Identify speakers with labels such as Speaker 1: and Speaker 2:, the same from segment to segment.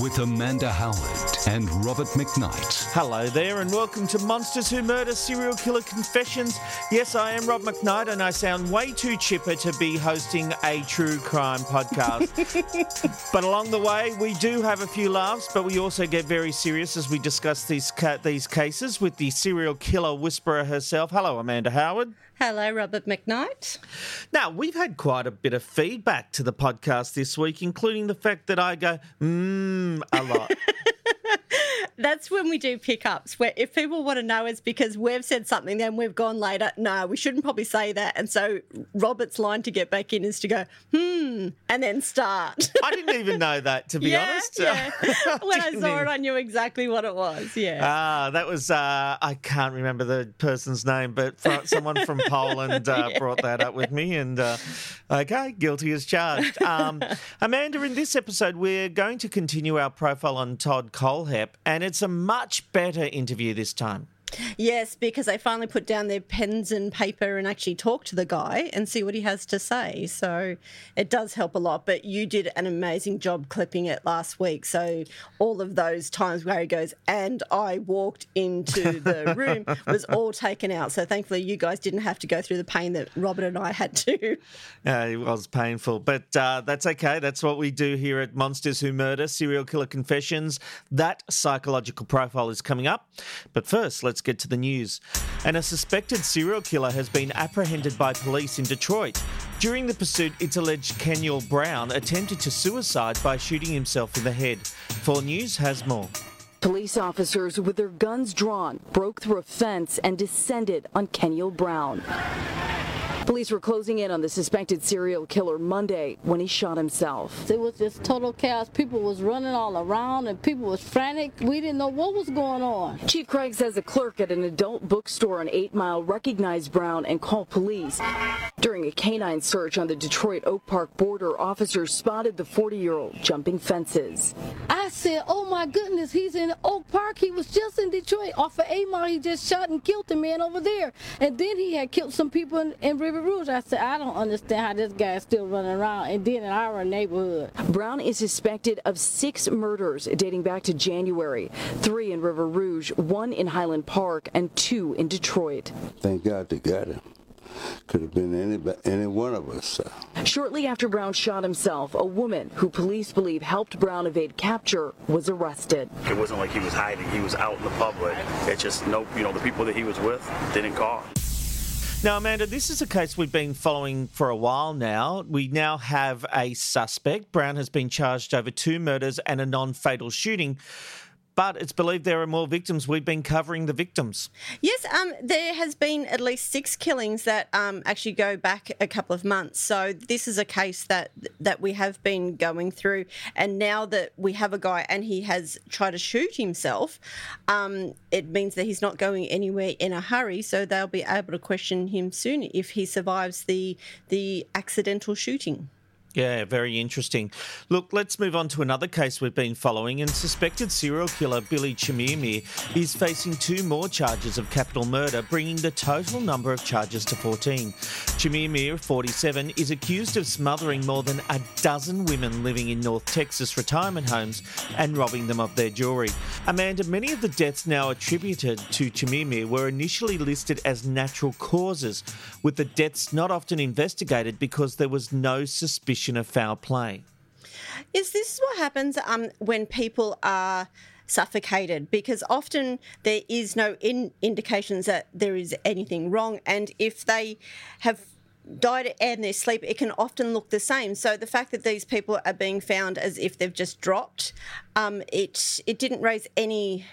Speaker 1: With Amanda Howard and Robert McKnight.
Speaker 2: Hello there, and welcome to Monsters Who Murder Serial Killer Confessions. Yes, I am Rob McKnight, and I sound way too chipper to be hosting a true crime podcast. but along the way, we do have a few laughs, but we also get very serious as we discuss these ca- these cases with the serial killer whisperer herself. Hello, Amanda Howard.
Speaker 3: Hello, Robert McKnight.
Speaker 2: Now, we've had quite a bit of feedback to the podcast this week, including the fact that I go, mmm, a lot.
Speaker 3: That's when we do pickups, where if people want to know, it's because we've said something, then we've gone later. No, we shouldn't probably say that. And so Robert's line to get back in is to go, hmm, and then start.
Speaker 2: I didn't even know that, to be
Speaker 3: yeah,
Speaker 2: honest.
Speaker 3: yeah. when I saw it, I knew exactly what it was. Yeah.
Speaker 2: Ah, that was uh, I can't remember the person's name, but someone from Poland uh, brought that up with me, and uh, okay, guilty as charged. Um, Amanda, in this episode, we're going to continue our profile on Todd Kohlhepp, and it's a much better interview this time.
Speaker 3: Yes, because they finally put down their pens and paper and actually talk to the guy and see what he has to say. So it does help a lot. But you did an amazing job clipping it last week. So all of those times where he goes, and I walked into the room was all taken out. So thankfully, you guys didn't have to go through the pain that Robert and I had to.
Speaker 2: Uh, it was painful, but uh, that's okay. That's what we do here at Monsters Who Murder Serial Killer Confessions. That psychological profile is coming up. But first, let's get to the news. And a suspected serial killer has been apprehended by police in Detroit. During the pursuit, it's alleged Kenyel Brown attempted to suicide by shooting himself in the head. 4 News has more.
Speaker 4: Police officers with their guns drawn broke through a fence and descended on Kenyel Brown. Police were closing in on the suspected serial killer Monday when he shot himself.
Speaker 5: It was just total chaos. People was running all around and people was frantic. We didn't know what was going on.
Speaker 4: Chief Craig says a clerk at an adult bookstore on 8 Mile recognized Brown and called police. During a canine search on the Detroit Oak Park border, officers spotted the 40 year old jumping fences.
Speaker 5: I said, oh my goodness, he's in Oak Park. He was just in Detroit. Off of 8 Mile, he just shot and killed the man over there. And then he had killed some people in, in River Rouge. I said, I don't understand how this guy is still running around. And then in our neighborhood.
Speaker 4: Brown is suspected of six murders dating back to January three in River Rouge, one in Highland Park, and two in Detroit.
Speaker 6: Thank God they got him. Could have been any any one of us. uh.
Speaker 4: Shortly after Brown shot himself, a woman who police believe helped Brown evade capture was arrested.
Speaker 7: It wasn't like he was hiding. He was out in the public. It just nope. You know, the people that he was with didn't call.
Speaker 2: Now, Amanda, this is a case we've been following for a while now. We now have a suspect. Brown has been charged over two murders and a non fatal shooting. But it's believed there are more victims. We've been covering the victims.
Speaker 3: Yes, um, there has been at least six killings that um, actually go back a couple of months. So this is a case that that we have been going through, and now that we have a guy and he has tried to shoot himself, um, it means that he's not going anywhere in a hurry. So they'll be able to question him soon if he survives the the accidental shooting.
Speaker 2: Yeah, very interesting. Look, let's move on to another case we've been following. And suspected serial killer Billy Chemirmir is facing two more charges of capital murder, bringing the total number of charges to 14. Chemirmir, 47, is accused of smothering more than a dozen women living in North Texas retirement homes and robbing them of their jewelry. Amanda, many of the deaths now attributed to Chemirmir were initially listed as natural causes, with the deaths not often investigated because there was no suspicion of foul play.
Speaker 3: Is this what happens um, when people are suffocated? Because often there is no in- indications that there is anything wrong, and if they have died and their sleep, it can often look the same. So the fact that these people are being found as if they've just dropped, um, it it didn't raise any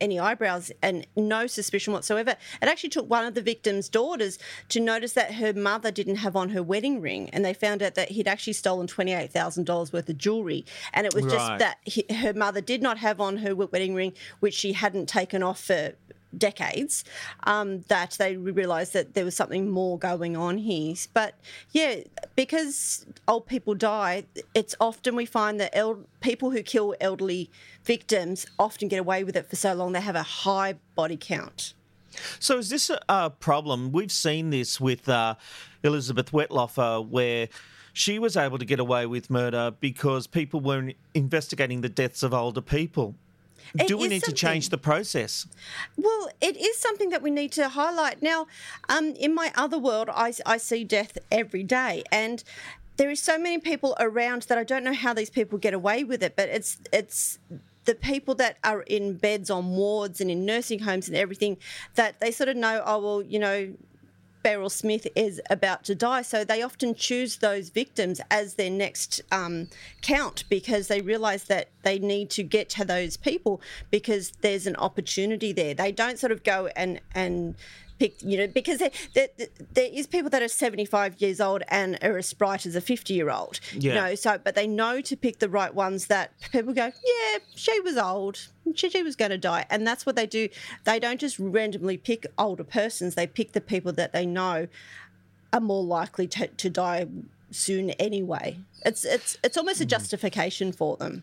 Speaker 3: any eyebrows and no suspicion whatsoever. It actually took one of the victim's daughters to notice that her mother didn't have on her wedding ring, and they found out that he'd actually stolen twenty eight thousand dollars worth of jewelry, and it was
Speaker 2: Right.
Speaker 3: just that he, her mother did not have on her wedding ring, which she hadn't taken off for decades um, that they realised that there was something more going on here. But yeah, because old people die, it's often we find that el- people who kill elderly victims often get away with it for so long they have a high body count.
Speaker 2: So is this a, problem? We've seen this with uh, Elizabeth Wettlaufer, where she was able to get away with murder because people weren't investigating the deaths of older people.
Speaker 3: It
Speaker 2: Do we need to change the process?
Speaker 3: Well, it is something that we need to highlight. Now, um, in my other world, I, I see death every day, and there is so many people around that I don't know how these people get away with it. But it's it's the people that are in beds on wards and in nursing homes and everything that they sort of know. Oh well, you know. Beryl Smith is about to die. So they often choose those victims as their next um, count because they realise that they need to get to those people because there's an opportunity there. They don't sort of go and and pick, you know, because there, there, there is people that are 75 years old and are as bright as a 50 year old. You know, so but they know to pick the right ones that people go, yeah, she was old. She, she was going to die. And that's what they do. They don't just randomly pick older persons, they pick the people that they know are more likely to, to die soon anyway. It's it's it's almost a mm-hmm. justification for them.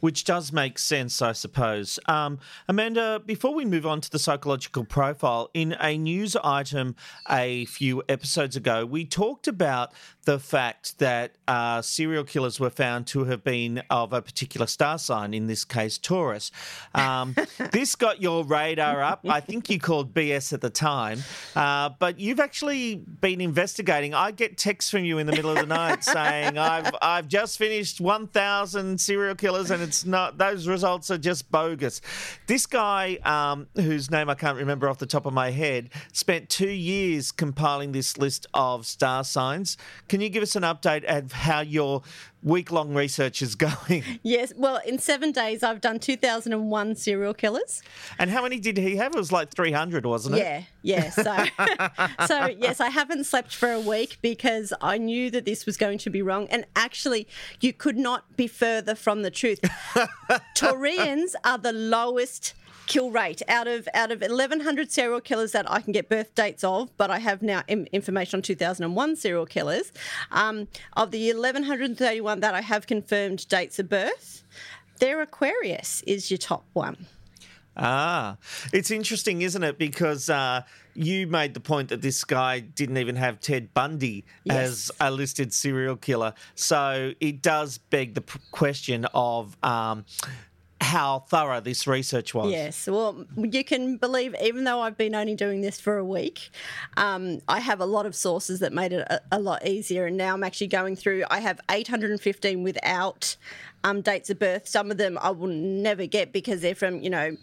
Speaker 2: Which does make sense, I suppose. Um, Amanda, before we move on to the psychological profile, in a news item a few episodes ago, we talked about the fact that uh, serial killers were found to have been of a particular star sign, in this case, Taurus. Um, this got your radar up. I think you called BS at the time, uh, but you've actually been investigating. I get texts from you in the middle of the night saying, I've, I've just finished 1,000 serial killers and it's not, those results are just bogus. This guy, um, whose name I can't remember off the top of my head, spent two years compiling this list of star signs. Can you give us an update of how your week long research is going?
Speaker 3: Yes, well, in seven days, I've done 2001 serial killers.
Speaker 2: And how many did he have? It was like 300, wasn't it?
Speaker 3: Yeah, yeah. So, so yes, I haven't slept for a week because I knew that this was going to be wrong. And actually, you could not be further from the truth. Taurians are the lowest kill rate out of out of 1100 serial killers that I can get birth dates of but I have now information on 2001 serial killers um, of the 1131 that I have confirmed dates of birth their Aquarius is your top one
Speaker 2: Ah, it's interesting, isn't it? Because uh, you made the point that this guy didn't even have Ted Bundy as a listed serial killer. So it does beg the question of um, how thorough this research was.
Speaker 3: Yes, well, you can believe, even though I've been only doing this for a week, um, I have a lot of sources that made it a, a lot easier. And now I'm actually going through, I have 815 without um, dates of birth. Some of them I will never get because they're from, you know,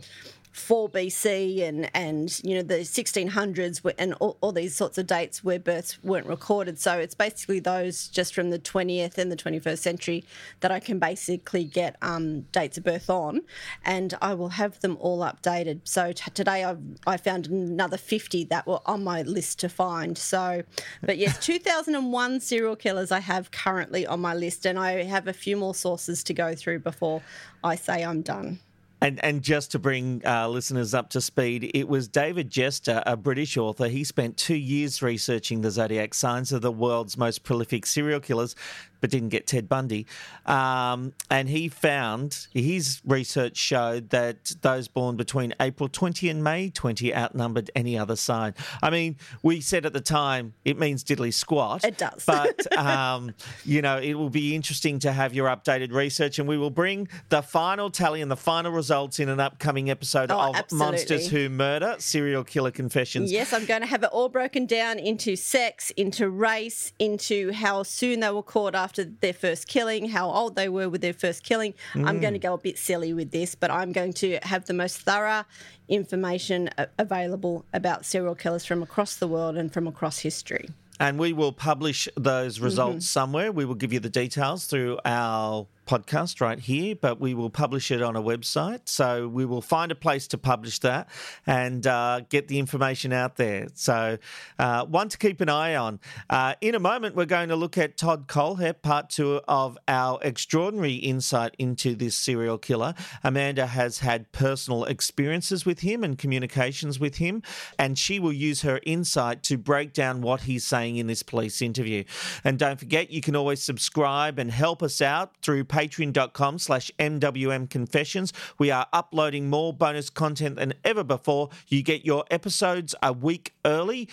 Speaker 3: 4 BC and, and you know, the 1600s were- and all, all these sorts of dates where births weren't recorded. So it's basically those just from the 20th and the 21st century that I can basically get um, dates of birth on, and I will have them all updated. So t- today I've, I found another 50 that were on my list to find. So, but yes, 2001 serial killers I have currently on my list, and I have a few more sources to go through before I say I'm done.
Speaker 2: And and just to bring uh, listeners up to speed, it was David Jester, a British author. He spent two years researching the zodiac signs of the world's most prolific serial killers, but didn't get Ted Bundy. Um, and he found his research showed that those born between April 20 and May 20 outnumbered any other sign. I mean, we said at the time it means diddly squat.
Speaker 3: It does.
Speaker 2: But um, you know, it will be interesting to have your updated research, and we will bring the final tally and the final results in an upcoming episode
Speaker 3: Oh,
Speaker 2: of Monsters. Who Murder: Serial Killer Confessions.
Speaker 3: Yes, I'm going to have it all broken down into sex, into race, into how soon they were caught after their first killing, how old they were with their first killing. I'm going to go a bit silly with this, but I'm going to have the most thorough information available about serial killers from across the world and from across history.
Speaker 2: And we will publish those results
Speaker 3: Mm-hmm.
Speaker 2: somewhere. We will give you the details through our podcast right here, but we will publish it on a website. So we will find a place to publish that and uh, get the information out there. So uh, one to keep an eye on. Uh, in a moment, we're going to look at Todd Kohlhepp, part two of our extraordinary insight into this serial killer. Amanda has had personal experiences with him and communications with him, and she will use her insight to break down what he's saying in this police interview. And don't forget, you can always subscribe and help us out through patreon.com slash MWM Confessions. We are uploading more bonus content than ever before. You get your episodes a week early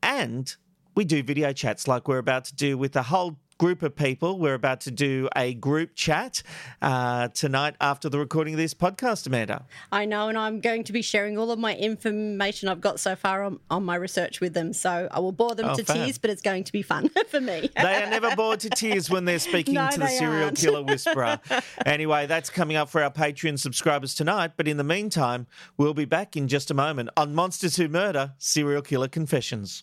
Speaker 2: and we do video chats like we're about to do with a whole group of people. We're about to do a group chat uh, tonight after the recording of this podcast, Amanda.
Speaker 3: I know, and I'm going to be sharing all of my information I've got so far on, on my research with them. So I will bore them
Speaker 2: Oh,
Speaker 3: to
Speaker 2: fab.
Speaker 3: tears, but it's going to be fun for me.
Speaker 2: They are never bored to tears when they're speaking
Speaker 3: No,
Speaker 2: to the serial
Speaker 3: aren't.
Speaker 2: killer whisperer. anyway, that's coming up for our Patreon subscribers tonight. But in the meantime, we'll be back in just a moment on Monsters Who Murder Serial Killer Confessions.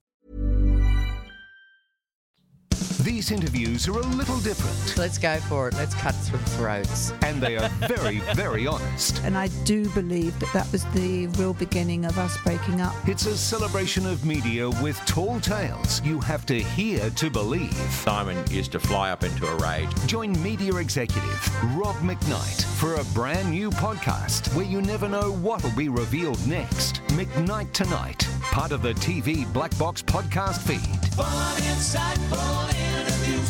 Speaker 1: These interviews are a little different,
Speaker 8: Let's go for it. Let's cut some throats.
Speaker 1: and they are very, very honest.
Speaker 9: And I do believe that that was the real beginning of us breaking up.
Speaker 1: It's a celebration of media with tall tales you have to hear to believe.
Speaker 10: Simon used to fly up into a rage.
Speaker 1: Join media executive Rob McKnight for a brand new podcast where you never know what'll be revealed next. McKnight Tonight, part of the TV Black Box podcast feed.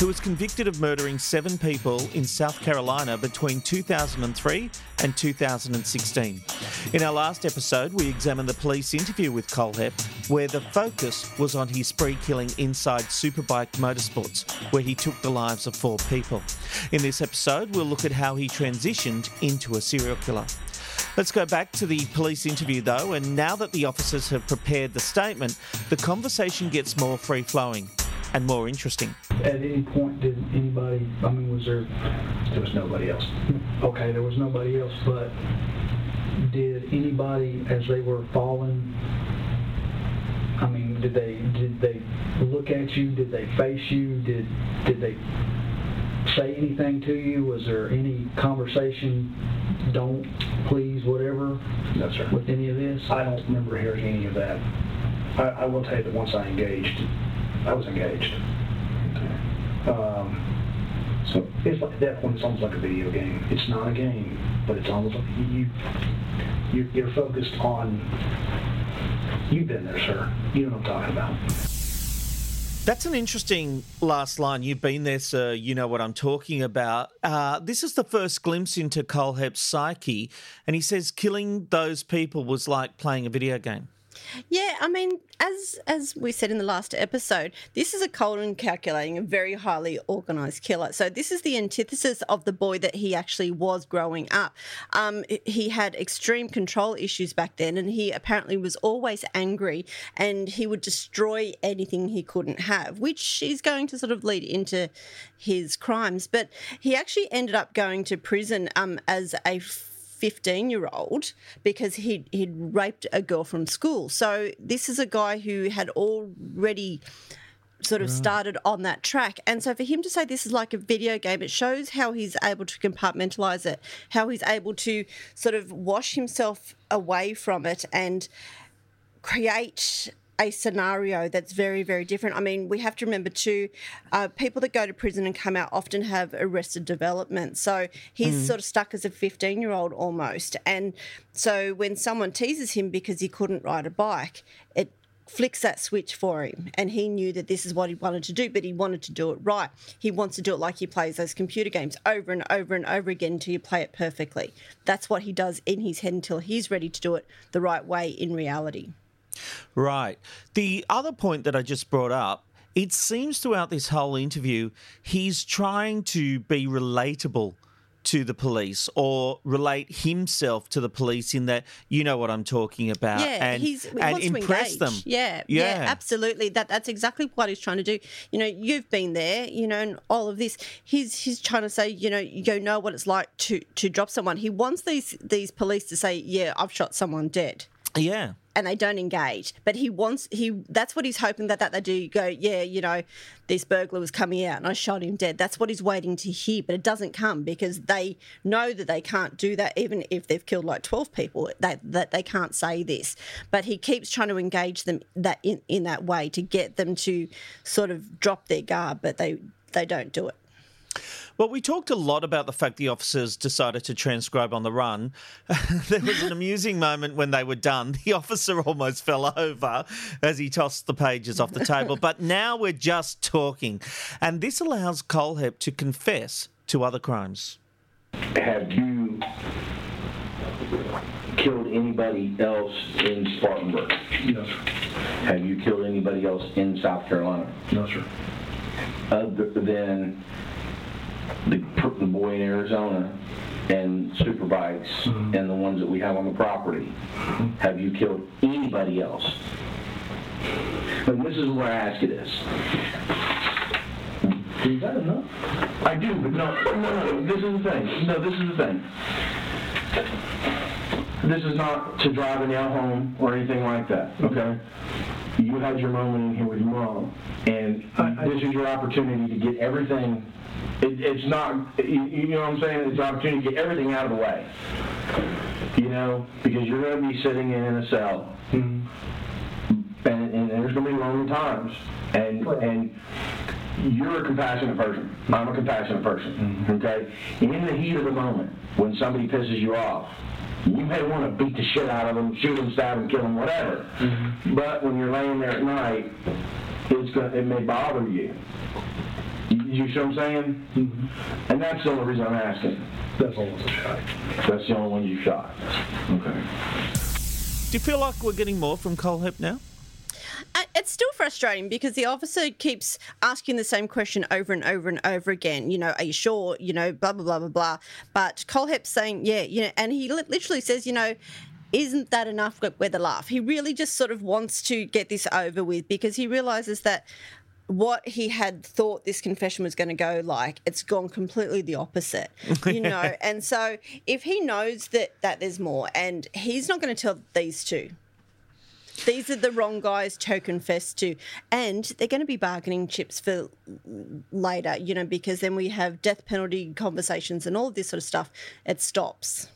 Speaker 2: who was convicted of murdering seven people in South Carolina between 2003 and 2016. In our last episode, we examined the police interview with Kohlhepp, where the focus was on his spree killing inside Superbike Motorsports, where he took the lives of four people. In this episode, we'll look at how he transitioned into a serial killer. Let's go back to the police interview though, and now that the officers have prepared the statement, the conversation gets more free flowing and more interesting.
Speaker 11: At any point, did anybody, I mean, was there,
Speaker 12: There was nobody else.
Speaker 11: okay, there was nobody else, but did anybody, as they were falling, I mean, did they, did they look at you? Did they face you? Did, did they say anything to you? Was there any conversation, don't, please, whatever,
Speaker 12: No, sir.
Speaker 11: with any of this?
Speaker 12: I don't remember hearing any of that. I, I will tell you that once I engaged, I was engaged. Um, so it's like, at that point, it's almost like a video game. It's not a game, but it's almost like you, you you're focused on. You've been there, sir. You know what I'm talking about.
Speaker 2: That's an interesting last line. You've been there, sir. You know what I'm talking about. Uh, this is the first glimpse into Kohlhepp's psyche, and he says killing those people was like playing a video game.
Speaker 3: Yeah, I mean, as as we said in the last episode, this is a cold and calculating, a very highly organised killer. So this is the antithesis of the boy that he actually was growing up. Um, he had extreme control issues back then, and he apparently was always angry, and he would destroy anything he couldn't have, which is going to sort of lead into his crimes. But he actually ended up going to prison um, as a 15 year old because he'd, he'd raped a girl from school. So this is a guy who had already sort of started on that track. And so for him to say this is like a video game, it shows how he's able to compartmentalize it, how he's able to sort of wash himself away from it and create a scenario that's very, very different. I mean, we have to remember too, uh, people that go to prison and come out often have arrested development. So he's
Speaker 13: Mm.
Speaker 3: sort of stuck as a 15 year old almost. And so when someone teases him because he couldn't ride a bike, it flicks that switch for him and he knew that this is what he wanted to do but he wanted to do it right he wants to do it like he plays those computer games over and over and over again until you play it perfectly that's what he does in his head until he's ready to do it the right way in reality
Speaker 2: Right. The other point that I just brought up, it seems throughout this whole interview, he's trying to be relatable to the police or relate himself to the police in that you know what I'm talking about
Speaker 3: yeah,
Speaker 2: and,
Speaker 3: he's he
Speaker 2: and impress them.
Speaker 3: Yeah, yeah,
Speaker 2: Yeah.
Speaker 3: absolutely. That that's exactly what he's trying to do. You know, you've been there. You know, and all of this. He's he's trying to say, you know, you know what it's like to to drop someone. He wants these these police to say, yeah, I've shot someone dead.
Speaker 2: Yeah.
Speaker 3: And they don't engage, but he wants he. That's what he's hoping that that they do. Go, yeah, you know, this burglar was coming out and I shot him dead. That's what he's waiting to hear, but it doesn't come because they know that they can't do that, even if they've killed like twelve people. That that they can't say this, but he keeps trying to engage them that in in that way to get them to sort of drop their guard, but they they don't do it.
Speaker 2: Well, we talked a lot about the fact the officers decided to transcribe on the run. there was an amusing moment when they were done. The officer almost fell over as he tossed the pages off the table. But now we're just talking. And this allows Kohlhepp to confess to other crimes.
Speaker 13: Have you killed anybody else in Spartanburg?
Speaker 12: No, sir.
Speaker 13: Have you killed anybody else in South Carolina?
Speaker 12: No, sir.
Speaker 13: Other than the, the boy in Arizona and Superbikes
Speaker 12: Mm-hmm.
Speaker 13: and the ones that we have on the property, have you killed anybody else? And this is where I ask you this.
Speaker 12: Is that enough?
Speaker 13: I do, but no, no, no, this is the thing. No, this is the thing. This is not to drive a nail home or anything like that, okay? You had your moment in here with your mom, and this is your opportunity to get everything, it, it's not, you, you know what I'm saying? It's an opportunity to get everything out of the way. You know, because you're gonna be sitting in a cell, mm-hmm. and, and there's gonna be lonely times, and, and you're a compassionate person. I'm a compassionate person. Mm-hmm. Okay? In the heat of the moment, when somebody pisses you off, you may want to beat the shit out of them, shoot them, stab them, kill them, whatever. Mm-hmm. But when you're laying there at night, it's gonna, it may bother you. You, you see what I'm saying? And that's the only reason I'm asking.
Speaker 12: That's all I shot.
Speaker 13: That's the only one you shot. Okay.
Speaker 2: Do you feel like we're getting more from Kohlhepp now?
Speaker 3: Uh, It's still frustrating because the officer keeps asking the same question over and over and over again. You know, are you sure? You know, blah blah blah blah blah. But Kohlhepp's saying, yeah, you know, and he li- literally says, you know. Isn't that enough with the laugh? He really just sort of wants to get this over with because he realizes that what he had thought this confession was going to go like, it's gone completely the opposite, you know. and so if he knows that that there's more, and he's not going to tell these two, these are the wrong guys to confess to. And they're going to be bargaining chips for later, you know, because then we have death penalty conversations and all of this sort of stuff. It stops.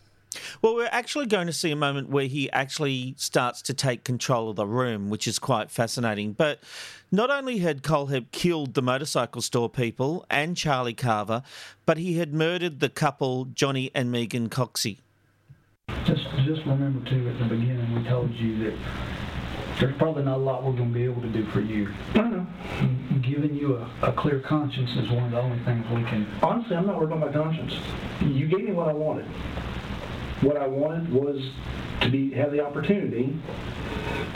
Speaker 2: Well, we're actually going to see a moment where he actually starts to take control of the room, which is quite fascinating. But not only had Kohlhepp killed the motorcycle store people and Charlie Carver, but he had murdered the couple Johnny and Megan Coxie.
Speaker 11: Just, just remember too, at the beginning, we told you that there's probably not a lot we're going to be able to do for you. I know. Giving you a, a clear conscience is one of the only things we can.
Speaker 12: Honestly, I'm not worried about my conscience. You gave me what I wanted. What I wanted was to be have the opportunity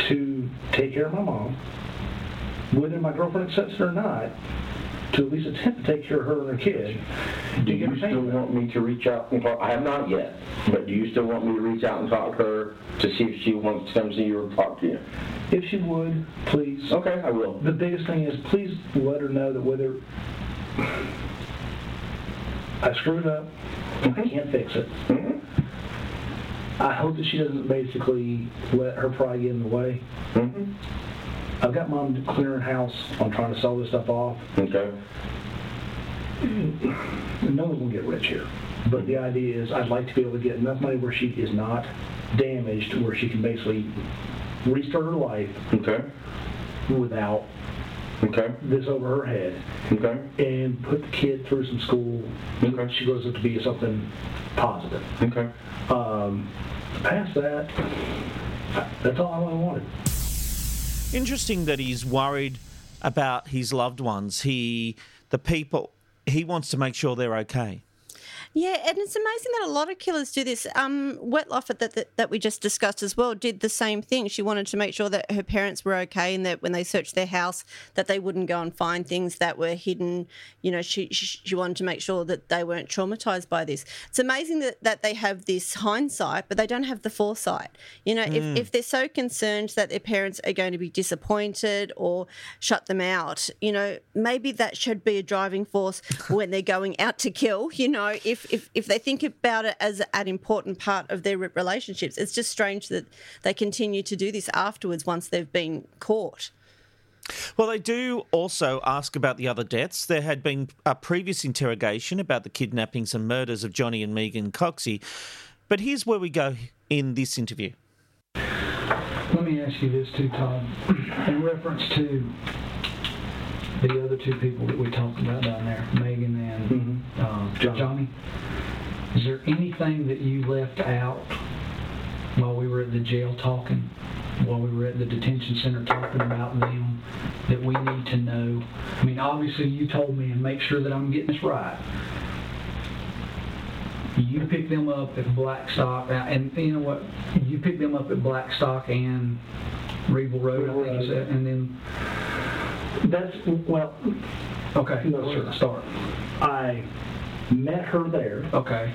Speaker 12: to take care of my mom, whether my girlfriend accepts it or not, to at least attempt to take care of her and her kid.
Speaker 13: Do you still want me to reach out and talk? I have not yet, but do you still want me to reach out and talk to her to see if she wants to come see you or talk to you?
Speaker 12: If she would, please.
Speaker 13: Okay, I will.
Speaker 12: The biggest thing is please let her know that whether I screwed up, I mm-hmm. can't fix it. Mm-hmm. I hope that she doesn't basically let her pride get in the way. Mm-hmm. I've got mom clearing house on trying to sell this stuff off.
Speaker 13: Okay.
Speaker 12: No one's gonna get rich here. But the idea is I'd like to be able to get enough money where she is not damaged, where she can basically restart her life
Speaker 13: Okay.
Speaker 12: without
Speaker 13: Okay.
Speaker 12: this over her head
Speaker 13: Okay.
Speaker 12: and put the kid through some school.
Speaker 13: Okay.
Speaker 12: She grows up to be something positive.
Speaker 13: Okay.
Speaker 12: Um, past that, that's all I wanted.
Speaker 2: Interesting that he's worried about his loved ones. He, the people, he wants to make sure they're okay.
Speaker 3: Yeah, and it's amazing that a lot of killers do this. Um, Wettlaufer, that, that that we just discussed as well, did the same thing. She wanted to make sure that her parents were okay, and that when they searched their house, that they wouldn't go and find things that were hidden. You know, she she, she wanted to make sure that they weren't traumatized by this. It's amazing that, that they have this hindsight, but they don't have the foresight. You know,
Speaker 14: Mm.
Speaker 3: if, if they're so concerned that their parents are going to be disappointed or shut them out, you know, maybe that should be a driving force when they're going out to kill. You know, if if, if they think about it as an important part of their relationships, it's just strange that they continue to do this afterwards once they've been caught.
Speaker 2: Well, they do also ask about the other deaths. There had been a previous interrogation about the kidnappings and murders of Johnny and Megan Coxie. But here's where we go in this interview.
Speaker 11: Let me ask you this too, Todd. In reference to the other two people that we talked about down there, Megan and uh, Johnny. is there anything that you left out while we were at the jail talking, while we were at the detention center talking about them, that we need to know? I mean, obviously you told me, and make sure that I'm getting this right. You picked them up at Blackstock, uh, and you know what? You picked them up at Blackstock and Reidville Road, I think you said, and then.
Speaker 12: That's, well.
Speaker 11: Okay,
Speaker 12: No,
Speaker 11: let's
Speaker 12: sir.
Speaker 11: start.
Speaker 12: I met her there.
Speaker 11: Okay.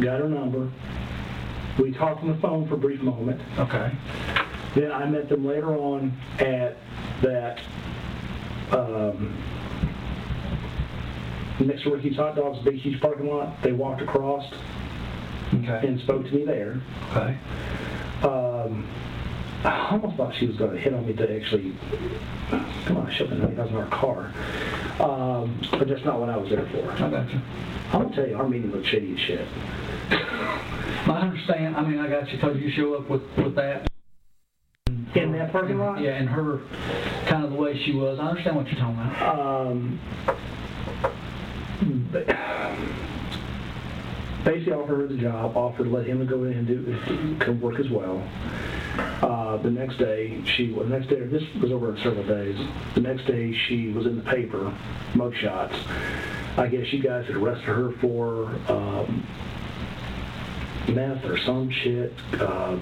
Speaker 12: Got her number. We talked on the phone for a brief moment.
Speaker 11: Okay.
Speaker 12: Then I met them later on at that, um, next to Ricky's Hot Dogs Huge parking lot. They walked across
Speaker 11: Okay.
Speaker 12: and spoke to me there.
Speaker 11: Okay.
Speaker 12: Um, I almost thought she was going to hit on me to actually, come on, shove in our car. Um, but that's not what I was there for.
Speaker 11: I got you.
Speaker 12: I'm going to tell you, our meeting looked shady as shit.
Speaker 11: I understand. I mean, I got you because you show up with, with that.
Speaker 12: In that parking lot?
Speaker 11: Yeah, and her, kind of the way she was. I understand what you're talking about.
Speaker 12: Um, but basically offered her the job, offered to let him go in and do, come work as well. Uh, the next day, she, well, the next day, this was over in several days. The next day, she was in the paper, mug shots. I guess you guys had arrested her for, um, meth or some shit, uh,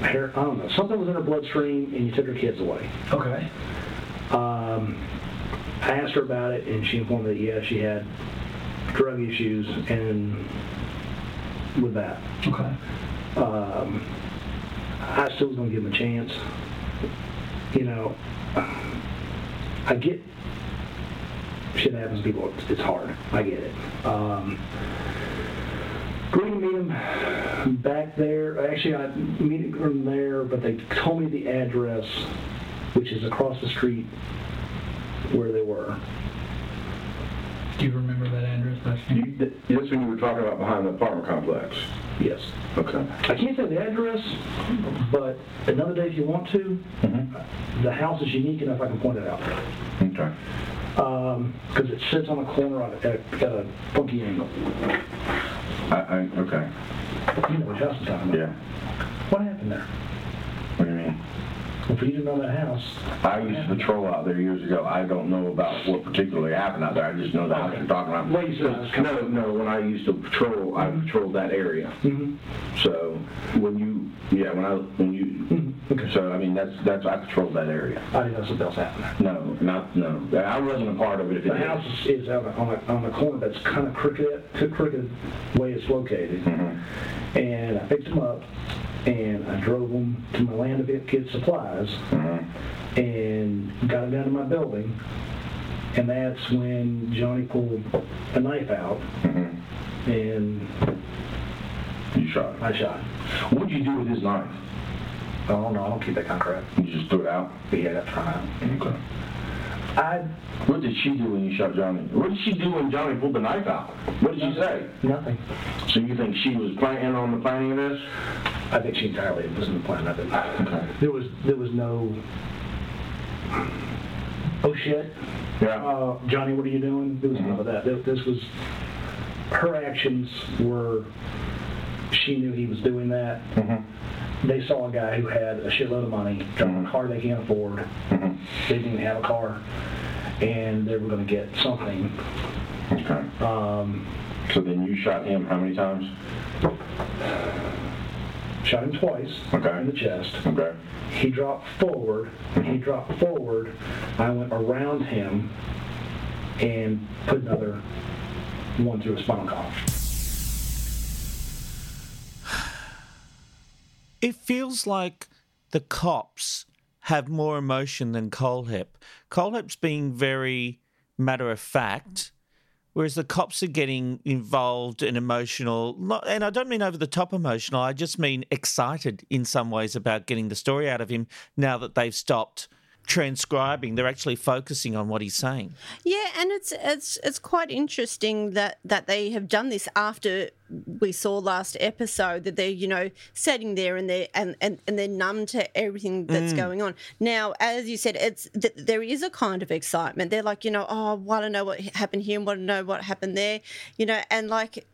Speaker 12: hair, I don't know, something was in her bloodstream and you took her kids away.
Speaker 11: Okay.
Speaker 12: Um, I asked her about it, and she informed me that yeah, she had drug issues, and with that,
Speaker 11: Okay.
Speaker 12: um, I still was gonna give him a chance. You know, I get shit happens to people. It's, it's hard. I get it. Um, going to meet him back there. Actually, I meet him there, but they told me the address, which is across the street where they were.
Speaker 11: Do you remember that address, Dustin?
Speaker 13: You, th- that's when you were talking about behind the apartment complex.
Speaker 12: Yes.
Speaker 13: Okay.
Speaker 12: I can't say the address, but another day if you want to, mm-hmm. the house is unique enough I can point it out.
Speaker 13: Okay.
Speaker 12: Um, because it sits on a corner at a, at a funky angle.
Speaker 13: I, I, okay.
Speaker 12: You know what house I'm talking about.
Speaker 13: Yeah.
Speaker 12: What happened there?
Speaker 13: What do you mean?
Speaker 12: Well, for you to know that house,
Speaker 13: I used to patrol out there years ago. I don't know about what particularly happened out there. I just know the house you're talking about.
Speaker 12: Well, you said it
Speaker 13: No, no, when I used to patrol, I patrolled that area.
Speaker 12: Mhm.
Speaker 13: So when you, yeah, when I, when you, so I mean, that's, that's, I patrolled that area.
Speaker 12: I didn't know something else happened.
Speaker 13: No, not, no. I wasn't a part of it if it
Speaker 12: The house is on a, on a, on a corner that's kind of crooked, crooked way it's located.
Speaker 13: Mm-hmm.
Speaker 12: And I picked them up and I drove them to my land of it, kids supplies
Speaker 13: Mm-hmm.
Speaker 12: and got them down to my building. And that's when Johnny pulled a knife out and
Speaker 13: You shot him.
Speaker 12: I shot him.
Speaker 13: What'd you do with his knife?
Speaker 12: Oh no, I don't keep that kind of crap.
Speaker 13: You just threw it out?
Speaker 12: Yeah, that's right.
Speaker 13: Okay.
Speaker 12: I
Speaker 13: What did she do when you shot Johnny? What did she do when Johnny pulled the knife out? What did she say?
Speaker 12: Nothing.
Speaker 13: So you think she was planning on the planning of this?
Speaker 12: I think she entirely was in the plan of it. There was there was no. Oh shit!
Speaker 13: Yeah.
Speaker 12: Uh, Johnny, what are you doing? There was none of that. Mm-hmm. This, this was her actions were. She knew he was doing that. Mm-hmm. They saw a guy who had a shitload of money, driving a mm-hmm. car they can't afford. They didn't even have a car, and they were going to get something.
Speaker 13: Okay.
Speaker 12: Um,
Speaker 13: So then you shot him how many times?
Speaker 12: shot him twice
Speaker 13: Okay.
Speaker 12: in the chest.
Speaker 13: Okay.
Speaker 12: He dropped forward. When he dropped forward, I went around him and put another one through his spinal column.
Speaker 2: It feels like the cops have more emotion than Kohlhepp. Kohlhepp's being very matter of fact, whereas the cops are getting involved and emotional. And I don't mean over the top emotional, I just mean excited in some ways about getting the story out of him now that they've stopped transcribing. They're actually focusing on what he's saying.
Speaker 3: Yeah, and it's it's it's quite interesting that that they have done this after we saw last episode that they're you know sitting there and they're and, and, and they're numb to everything that's
Speaker 14: Mm.
Speaker 3: going on. Now, as you said, it's th- there is a kind of excitement. They're like you know oh, I want to know what happened here, and want to know what happened there, you know, and like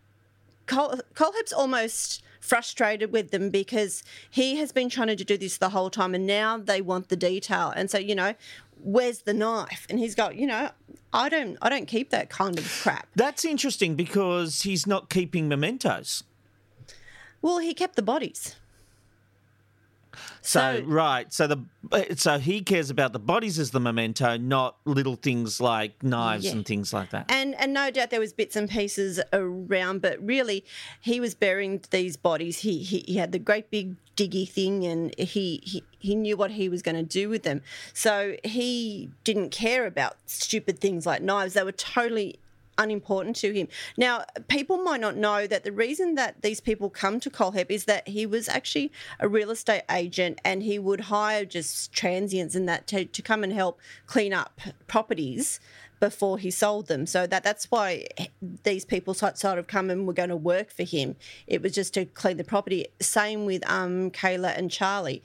Speaker 3: Col- Kohlhepp's almost frustrated with them because he has been trying to do this the whole time and now they want the detail. And so you know where's the knife? And he's got you know i don't i don't keep that kind of crap.
Speaker 2: That's interesting because he's not keeping mementos.
Speaker 3: well he kept the bodies
Speaker 2: So, right, so the uh, so he cares about the bodies as the memento, not little things like knives
Speaker 3: Yeah.
Speaker 2: and things like that.
Speaker 3: and and no doubt there was bits and pieces around but really he was burying these bodies he he, he had the great big diggy thing and he, he he knew what he was going to do with them so he didn't care about stupid things like knives they were totally unimportant to him. Now, people might not know that the reason that these people come to Kohlhepp is that he was actually a real estate agent and he would hire just transients and that to, to come and help clean up properties before he sold them. So that that's why these people sort of come and were going to work for him. It was just to clean the property. Same with um, Kayla and Charlie,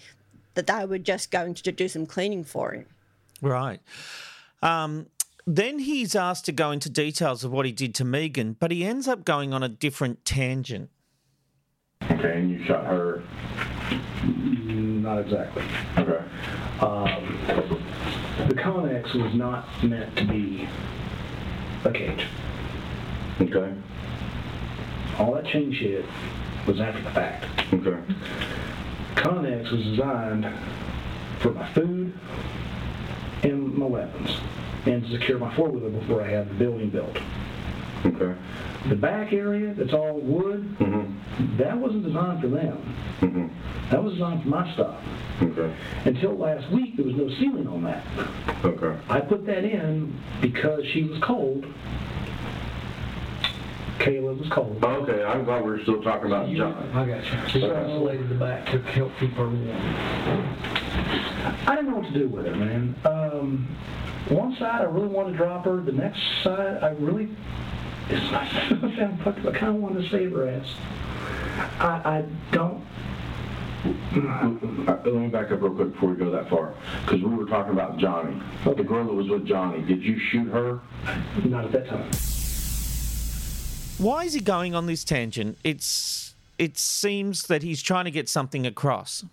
Speaker 3: that they were just going to do some cleaning for him.
Speaker 2: Right. Um, then he's asked to go into details of what he did to Megan, but he ends up going on a different tangent.
Speaker 13: Okay, and you shot her.
Speaker 12: Not exactly.
Speaker 13: Okay.
Speaker 12: Um, the Connex was not meant to be a cage.
Speaker 13: Okay.
Speaker 12: All that chain shit was after the fact.
Speaker 13: Okay.
Speaker 12: Connex was designed for my food and my weapons, and secure my four wheeler before I had the building built.
Speaker 13: Okay.
Speaker 12: The back area that's all wood, mm-hmm. that wasn't designed for them. Mm-hmm. That was designed for my stuff.
Speaker 13: Okay.
Speaker 12: Until last week, there was no ceiling on that.
Speaker 13: Okay.
Speaker 12: I put that in because she was cold. Kayla was cold.
Speaker 13: Okay, I thought we were still talking about John.
Speaker 11: I got you. She isolated the back to help keep her warm.
Speaker 12: I didn't know what to do with her, man. Um, one side, I really wanted to drop her. The next side, I really, it's not sound fucked up. I kind of wanted to save her ass. I, I don't.
Speaker 13: Uh, Let me back up real quick before we go that far, because we were talking about Johnny. The girl that was with Johnny, did you shoot her?
Speaker 12: Not at that time.
Speaker 2: Why is he going on this tangent? It's it seems that he's trying to get something across.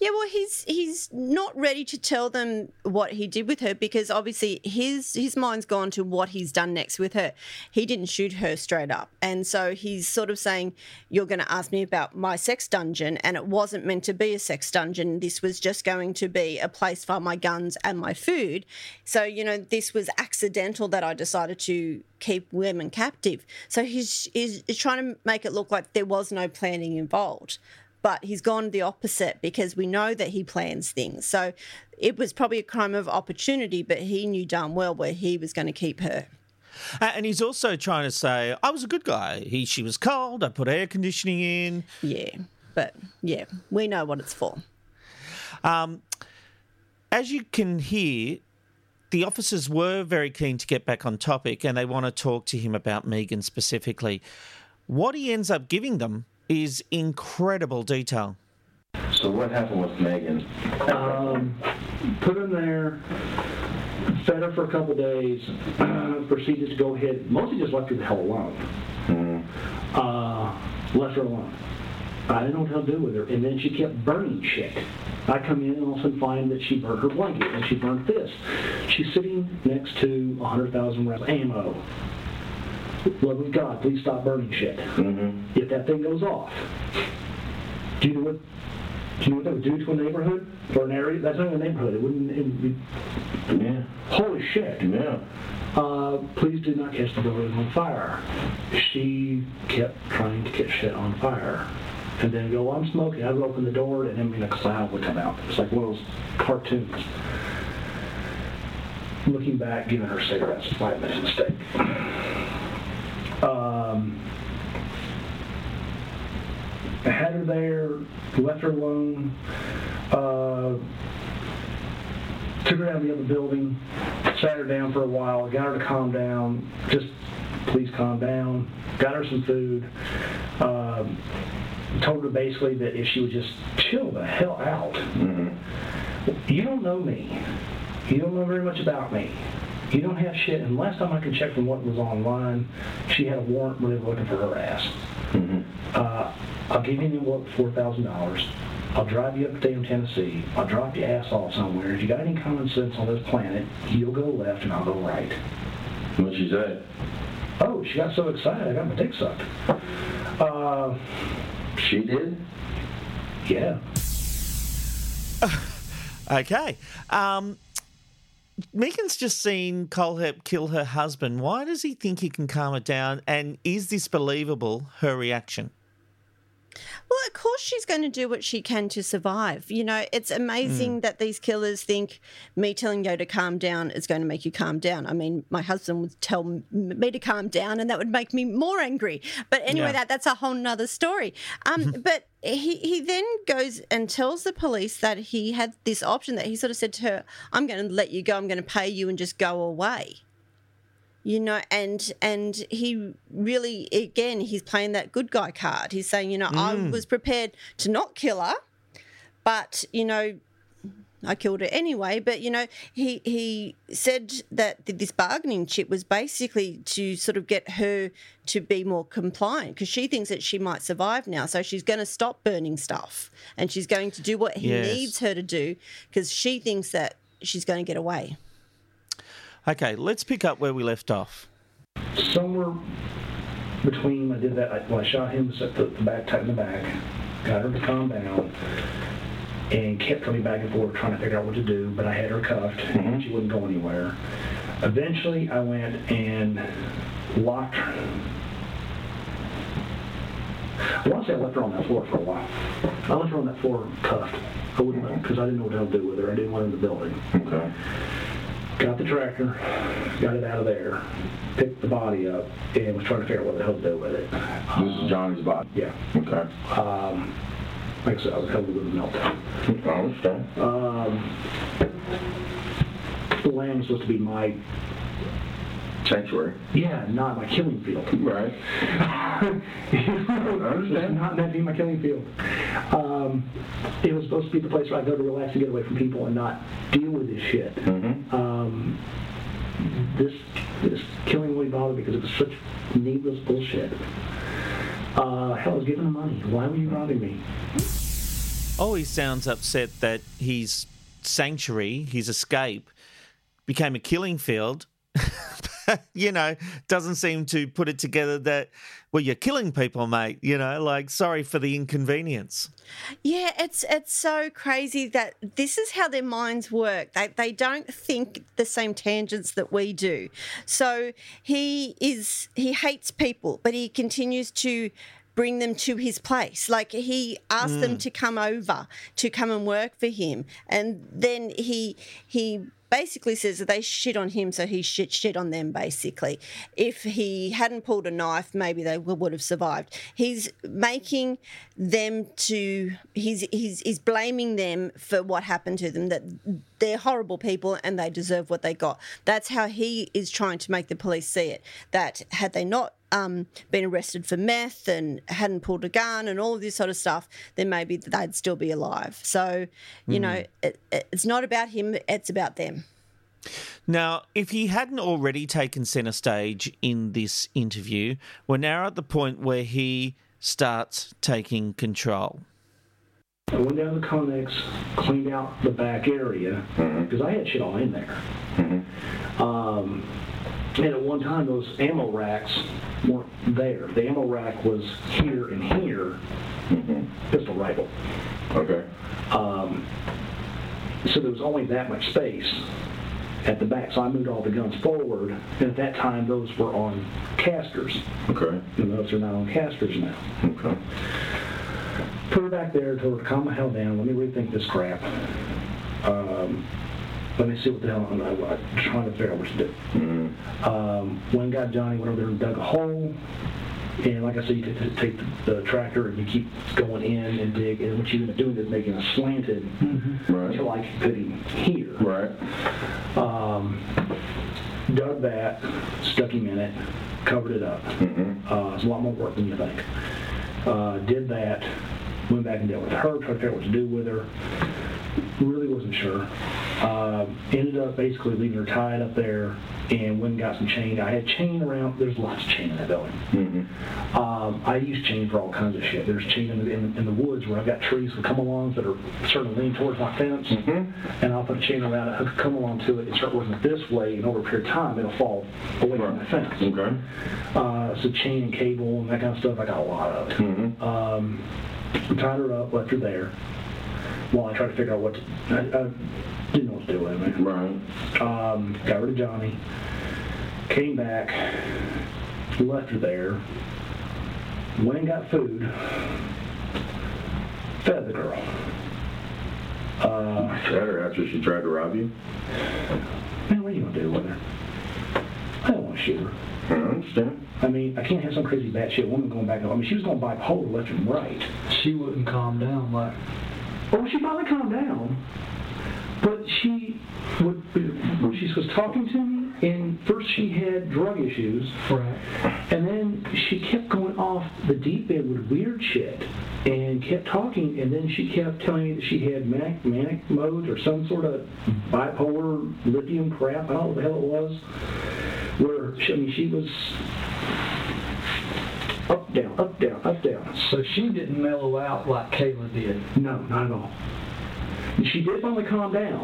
Speaker 3: Yeah, well, he's he's not ready to tell them what he did with her because obviously his his mind's gone to what he's done next with her. He didn't shoot her straight up, and so he's sort of saying, "You're going to ask me about my sex dungeon, and it wasn't meant to be a sex dungeon. This was just going to be a place for my guns and my food. So you know, this was accidental that I decided to keep women captive. So he's he's trying to make it look like there was no planning involved." But he's gone the opposite because we know that he plans things. So it was probably a crime of opportunity, but he knew darn well where he was going to keep her.
Speaker 2: And he's also trying to say, I was a good guy. He, she was cold. I put air conditioning in.
Speaker 3: Yeah, but yeah, we know what it's for.
Speaker 2: Um, as you can hear, the officers were very keen to get back on topic and they want to talk to him about Megan specifically. What he ends up giving them is incredible detail.
Speaker 13: So what happened with Megan?
Speaker 12: Um, put her in there, fed her for a couple days, proceeded to go ahead, mostly just left her the hell alone. Uh, left her alone. I didn't know what the hell to do with her. And then she kept burning shit. I come in and all of a sudden find that she burnt her blanket and she burnt this. She's sitting next to 100,000 rounds of ammo. Love of God, please stop burning shit. If that thing goes off, do you know what? Do you know what that would do to a neighborhood or an area? That's not even a neighborhood. It wouldn't. It would be,
Speaker 13: yeah.
Speaker 12: Holy shit.
Speaker 13: Yeah.
Speaker 12: Uh, please do not catch the building on fire. She kept trying to catch shit on fire. And then go, I'm smoking. I would open the door and I mean a cloud would come out. It's like one of those cartoons. Looking back, giving her cigarettes might have been a mistake. Um, had her there, left her alone, uh, took her down to the other building, sat her down for a while, got her to calm down, just please calm down, got her some food, um, told her basically that if she would just chill the hell out, you don't know me, you don't know very much about me. You don't have shit, and last time I can check from what was online, she had a warrant where they were looking for her ass. Uh, I'll give you an envelope for four thousand dollars. I'll drive you up to Dayton, Tennessee. I'll drop your ass off somewhere. If you got any common sense on this planet, you'll go left and I'll go right.
Speaker 13: What'd she say?
Speaker 12: Oh, she got so excited, I got my dick sucked. Uh,
Speaker 13: she did?
Speaker 12: Yeah.
Speaker 2: Okay. Um, Megan's just seen Kohlhepp kill her husband. Why does he think he can calm her down? And is this believable, her reaction?
Speaker 3: Well, of course she's going to do what she can to survive. You know, it's amazing that these killers think me telling you to calm down is going to make you calm down. I mean, my husband would tell me to calm down, and that would make me more angry. But anyway,
Speaker 14: Yeah.
Speaker 3: that that's a whole nother story. Um, but he he then goes and tells the police that he had this option that he sort of said to her, "I'm going to let you go. I'm going to pay you and just go away." You know and and he really again he's playing that good guy card he's saying you know i
Speaker 14: Mm.
Speaker 3: was prepared to not kill her but you know I killed her anyway, but you know, he he said that this bargaining chip was basically to sort of get her to be more compliant because she thinks that she might survive now, so she's going to stop burning stuff and she's going to do what he
Speaker 2: Yes.
Speaker 3: needs her to do because she thinks that she's going to get away.
Speaker 2: Okay, let's pick up where we left off.
Speaker 12: somewhere between I did that. I, well, I shot him at the, the back, tight in the back, got her to calm down, and kept coming back and forth trying to figure out what to do. But I had her cuffed, and mm-hmm. she wouldn't go anywhere. Eventually, I went and locked her. I want to say I left her on that floor for a while. I left her on that floor cuffed. I wouldn't because I didn't know what the hell to do with her. I didn't want her in the building.
Speaker 13: Okay.
Speaker 12: Got the tractor, got it out of there, picked the body up, and was trying to figure out what the hell to do with it.
Speaker 13: This is Johnny's body?
Speaker 12: Yeah.
Speaker 13: Okay.
Speaker 12: Um, like I said, I was having a little meltdown.
Speaker 13: Oh, okay.
Speaker 12: Um, the land was supposed to be my
Speaker 13: Sanctuary.
Speaker 12: yeah, not my killing field.
Speaker 13: Right.
Speaker 12: I understand. Not meant to be my killing field. Um, it was supposed to be the place where I go to relax and get away from people and not deal with this shit. Um, this this killing really bothered me because it was such needless bullshit. Uh, hell, I was giving him money. Why were you robbing me?
Speaker 2: Oh, he sounds upset that his sanctuary, his escape, became a killing field. you know, doesn't seem to put it together that, well, you're killing people, mate. You know, like, sorry for the inconvenience.
Speaker 3: Yeah, it's it's so crazy that this is how their minds work. They they don't think the same tangents that we do. So he is he hates people, but he continues to bring them to his place. Like he asked them
Speaker 14: Mm.
Speaker 3: to come over to come and work for him, and then he he basically says that they shit on him, so he shit shit on them. Basically, if he hadn't pulled a knife, maybe they would have survived. He's making them to he's he's he's blaming them for what happened to them. That they're horrible people and they deserve what they got. That's how he is trying to make the police see it. That had they not um, been arrested for meth and hadn't pulled a gun and all of this sort of stuff, then maybe they'd still be alive. So, you know,
Speaker 2: Mm.
Speaker 3: it, it- it's not about him; it's about them.
Speaker 2: Now, if he hadn't already taken centre stage in this interview, we're now at the point where he starts taking control.
Speaker 12: I went down to the Connex, cleaned out the back area because I had shit all in there. Um, and at one time, those ammo racks weren't there. The ammo rack was here and here, pistol rifle.
Speaker 13: Okay.
Speaker 12: Um, so there was only that much space at the back. So I moved all the guns forward, and at that time, those were on casters.
Speaker 13: Okay.
Speaker 12: And those are not on casters now.
Speaker 13: Okay.
Speaker 12: Put her back there, told her to calm the hell down. Let me rethink this crap. Um, let me see what the hell I'm, I'm trying to figure out what to do. Um, when got Johnny, went over there and dug a hole. And like I said, you t- t- take the, the tractor and you keep going in and dig. And what you end up doing is making a slanted until I can put him here.
Speaker 13: Right.
Speaker 12: Um, dug that, stuck him in it, covered it up. Uh, it's a lot more work than you think. Uh, did that, went back and dealt with her, tried to figure out what to do with her. Really wasn't sure. Uh, ended up basically leaving her tied up there and went and got some chain. I had chain around, there's lots of chain in that building. Um, I use chain for all kinds of shit. There's chain in the, in, in the woods where I've got trees with come alongs that are starting to lean towards my fence, and I'll put a chain around it, hook a come along to it, and start working it this way, and over a period of time, it'll fall away from the fence.
Speaker 13: Okay.
Speaker 12: Uh, so chain and cable and that kind of stuff, I got a lot of it. Um, tied her up, left her there, while I tried to figure out what to, I, I didn't know what to do with it.
Speaker 13: Right.
Speaker 12: Um, got rid of Johnny, came back, left her there, went and got food, fed the girl. Uh,
Speaker 13: Fed her after she tried to rob you?
Speaker 12: man, what are you gonna do with her? I don't want to shoot her.
Speaker 13: I understand.
Speaker 12: I mean, I can't have some crazy batshit woman going back. I mean, she was going to bipolar left and right.
Speaker 11: She wouldn't calm down like.
Speaker 12: Oh, she finally calmed down. But she would, when she was talking to me, and first she had drug issues,
Speaker 11: Right.
Speaker 12: and then she kept going off the deep end with weird shit, and kept talking, and then she kept telling me that she had manic, manic modes or some sort of bipolar lithium crap. I don't know what the hell it was. Where she, I mean, she was up, down, up, down, up, down.
Speaker 11: So she didn't mellow out like Kayla did.
Speaker 12: No, not at all. She did finally calm down,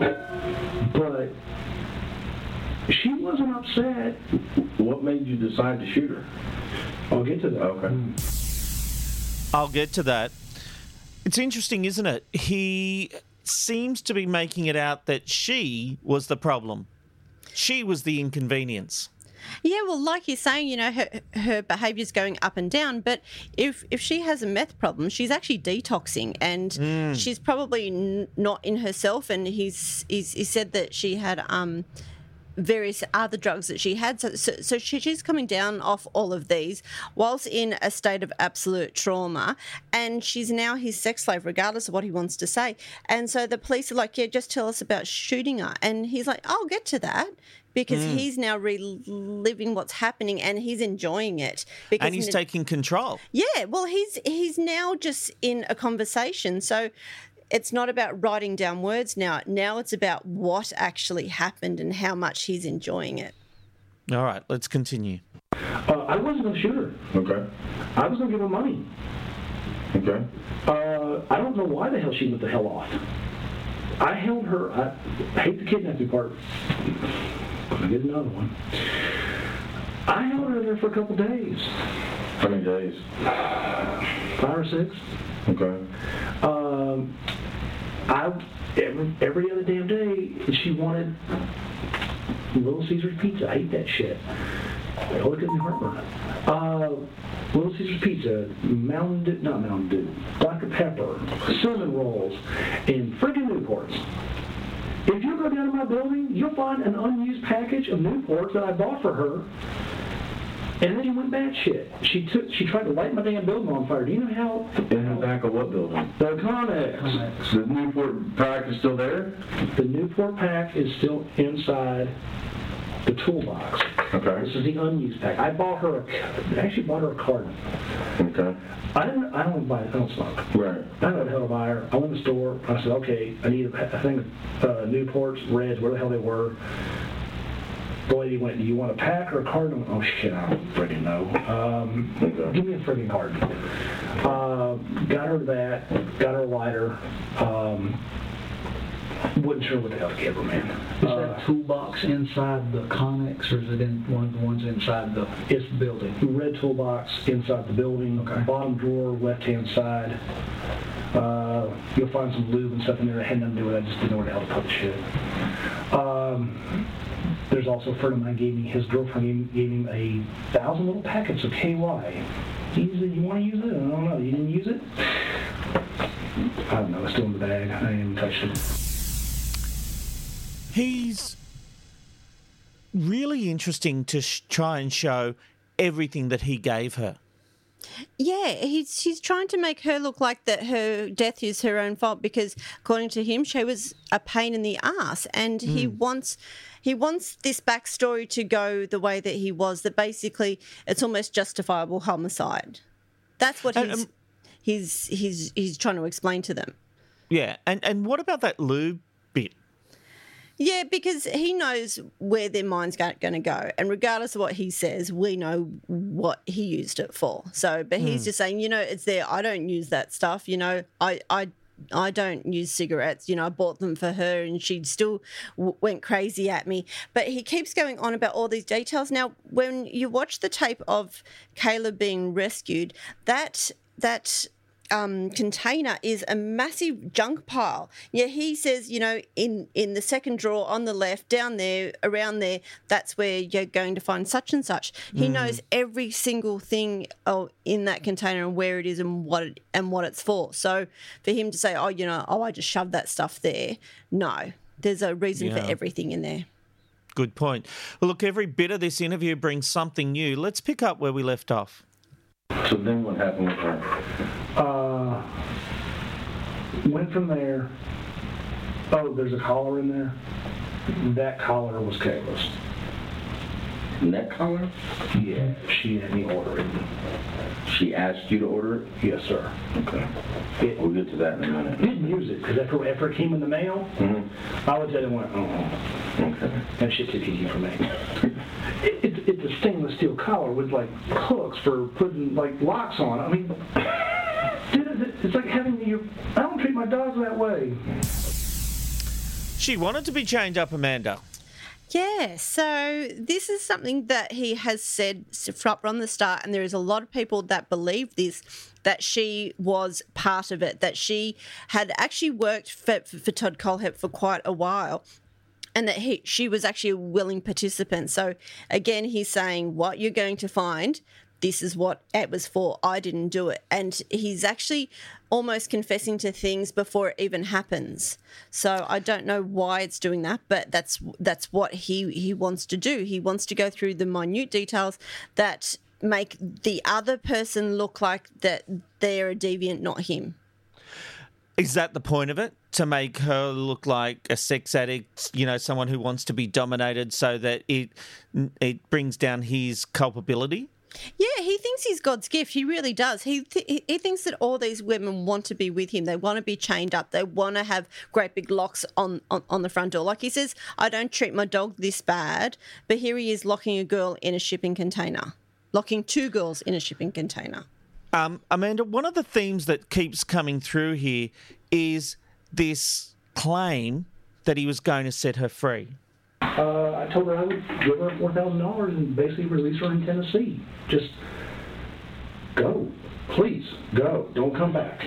Speaker 12: but she wasn't upset.
Speaker 13: What made you decide to shoot her?
Speaker 12: I'll get to that.
Speaker 13: Okay. Hmm.
Speaker 2: I'll get to that. It's interesting, isn't it? He seems to be making it out that she was the problem. She was the inconvenience.
Speaker 3: Yeah, well, like you're saying, you know, her her behaviour's going up and down. But if if she has a meth problem, she's actually detoxing, and
Speaker 2: Mm.
Speaker 3: she's probably n- not in herself. And he's he's he said that she had um various other drugs that she had. So, so, so she, she's coming down off all of these whilst in a state of absolute trauma. And she's now his sex slave, regardless of what he wants to say. And so the police are like, yeah, just tell us about shooting her. And he's like, I'll get to that. Because
Speaker 2: Mm.
Speaker 3: he's now reliving what's happening and he's enjoying it. Because
Speaker 2: and he's
Speaker 3: n-
Speaker 2: taking control.
Speaker 3: yeah, well, he's he's now just in a conversation. So it's not about writing down words now. Now it's about what actually happened and how much he's enjoying it.
Speaker 2: All right, let's continue.
Speaker 12: Uh, I wasn't going to shoot her.
Speaker 13: Okay.
Speaker 12: I was going to give her money.
Speaker 13: Okay.
Speaker 12: Uh, I don't know why the hell she went the hell off. I held her. I, I hate the kidnapping part. I get another one. I held her there for a couple days,
Speaker 13: How many days?
Speaker 12: five or six.
Speaker 13: Okay.
Speaker 12: Um, I every every other damn day she wanted Little Caesar's pizza. I hate that shit. I always get me heartburn. Uh, Little Caesar's pizza, Mountain Dew, not Mountain Dew, Dr Pepper, cinnamon rolls, and friggin' Newports. If you go down to my building, you'll find an unused package of Newports that I bought for her. And then she went batshit. She took, she tried to light my damn building on fire. Do you know how?
Speaker 13: In the back of what building?
Speaker 12: The Connex.
Speaker 13: The Newport pack is still there?
Speaker 12: The Newport pack is still inside the toolbox.
Speaker 13: Okay.
Speaker 12: This is the unused pack. I bought her a, I actually bought her a carton.
Speaker 13: Okay.
Speaker 12: I didn't. I don't buy. I don't smoke.
Speaker 13: Right.
Speaker 12: I don't know how to buy her. I went to the store. I said, okay, I need a, a thing uh, Newports, Reds, where the hell they were. The lady went, do you want a pack or a carton? I went, oh shit, I don't freaking know. Um, give me a freaking carton. Uh, got her that. Got her a lighter. Um, wasn't sure what the hell to give her, man.
Speaker 11: Is that toolbox inside the Connex, or is it in one of the ones inside the
Speaker 12: It's the
Speaker 11: building?
Speaker 12: Red toolbox inside the building, Okay. bottom drawer, left-hand side. Uh, you'll find some lube and stuff in there that had nothing to do with it. I just didn't know where the hell to put the shit. Um, there's also a friend of mine gave me, his girlfriend gave, gave him a thousand little packets of KY. He said, you want to use it? I don't know. You didn't use it? I don't know. It's still in the bag. I ain't even touched it.
Speaker 2: He's really interesting to sh- try and show everything that he gave her.
Speaker 3: Yeah, he's she's trying to make her look like that her death is her own fault because according to him she was a pain in the ass and he
Speaker 2: Mm.
Speaker 3: wants he wants this backstory to go the way that he was that basically it's almost justifiable homicide. That's what
Speaker 2: And,
Speaker 3: he's
Speaker 2: um,
Speaker 3: he's he's he's trying to explain to them.
Speaker 2: Yeah, and and what about that lube?
Speaker 3: Yeah, because he knows where their mind's going to go. And regardless of what he says, we know what he used it for. So, but he's
Speaker 14: Hmm.
Speaker 3: just saying, you know, it's there. I don't use that stuff. You know, I, I, I don't use cigarettes. You know, I bought them for her and she still w- went crazy at me. But he keeps going on about all these details. Now, when you watch the tape of Caleb being rescued, that, that, um, container is a massive junk pile. Yeah, he says, you know, in in the second drawer on the left, down there, around there, that's where you're going to find such and such. He
Speaker 14: Mm.
Speaker 3: knows every single thing oh, in that container and where it is and what it, and what it's for. So for him to say, oh, you know, oh, I just shoved that stuff there, no, there's a reason
Speaker 2: Yeah.
Speaker 3: for everything in there.
Speaker 2: Good point. Well, look, every bit of this interview brings something new. Let's pick up where we left off.
Speaker 13: So then what happened with her?
Speaker 12: Uh, went from there. Oh, there's a collar in there. That collar was Kayla's.
Speaker 13: Neck collar?
Speaker 12: Yeah, she had me order it.
Speaker 13: She asked you to order it?
Speaker 12: Yes, sir.
Speaker 13: Okay. we'll get to that in a minute.
Speaker 12: Didn't use it because after, after it came in the mail,
Speaker 13: Mm-hmm.
Speaker 12: I looked at it and went, oh,
Speaker 13: okay.
Speaker 12: that shit's too easy for me. it, it, it's a stainless steel collar with like hooks for putting like locks on. I mean, it- it's like having your. I don't treat my dogs that way.
Speaker 2: She wanted to be chained up, Amanda.
Speaker 3: Yeah, so this is something that he has said from the start, and there is a lot of people that believe this that she was part of it, that she had actually worked for, for Todd Kohlhepp for quite a while. And that he, she was actually a willing participant. So again, he's saying what you're going to find. This is what it was for. I didn't do it, and he's actually almost confessing to things before it even happens. So I don't know why it's doing that, but that's that's what he he wants to do. He wants to go through the minute details that make the other person look like that they're a deviant, not him.
Speaker 2: Is that the point of it? To make her look like a sex addict, you know, someone who wants to be dominated so that it it brings down his culpability?
Speaker 3: Yeah, he thinks he's God's gift. He really does. He th- he- thinks that all these women want to be with him. They want to be chained up. They want to have great big locks on, on on the front door. Like he says, I don't treat my dog this bad, but here he is locking a girl in a shipping container, locking two girls in a shipping container.
Speaker 2: Um, Amanda, one of the themes that keeps coming through here is this claim that he was going to set her free.
Speaker 12: Uh, I told her I would give her four thousand dollars and basically release her in Tennessee. Just go, please go. Don't come back.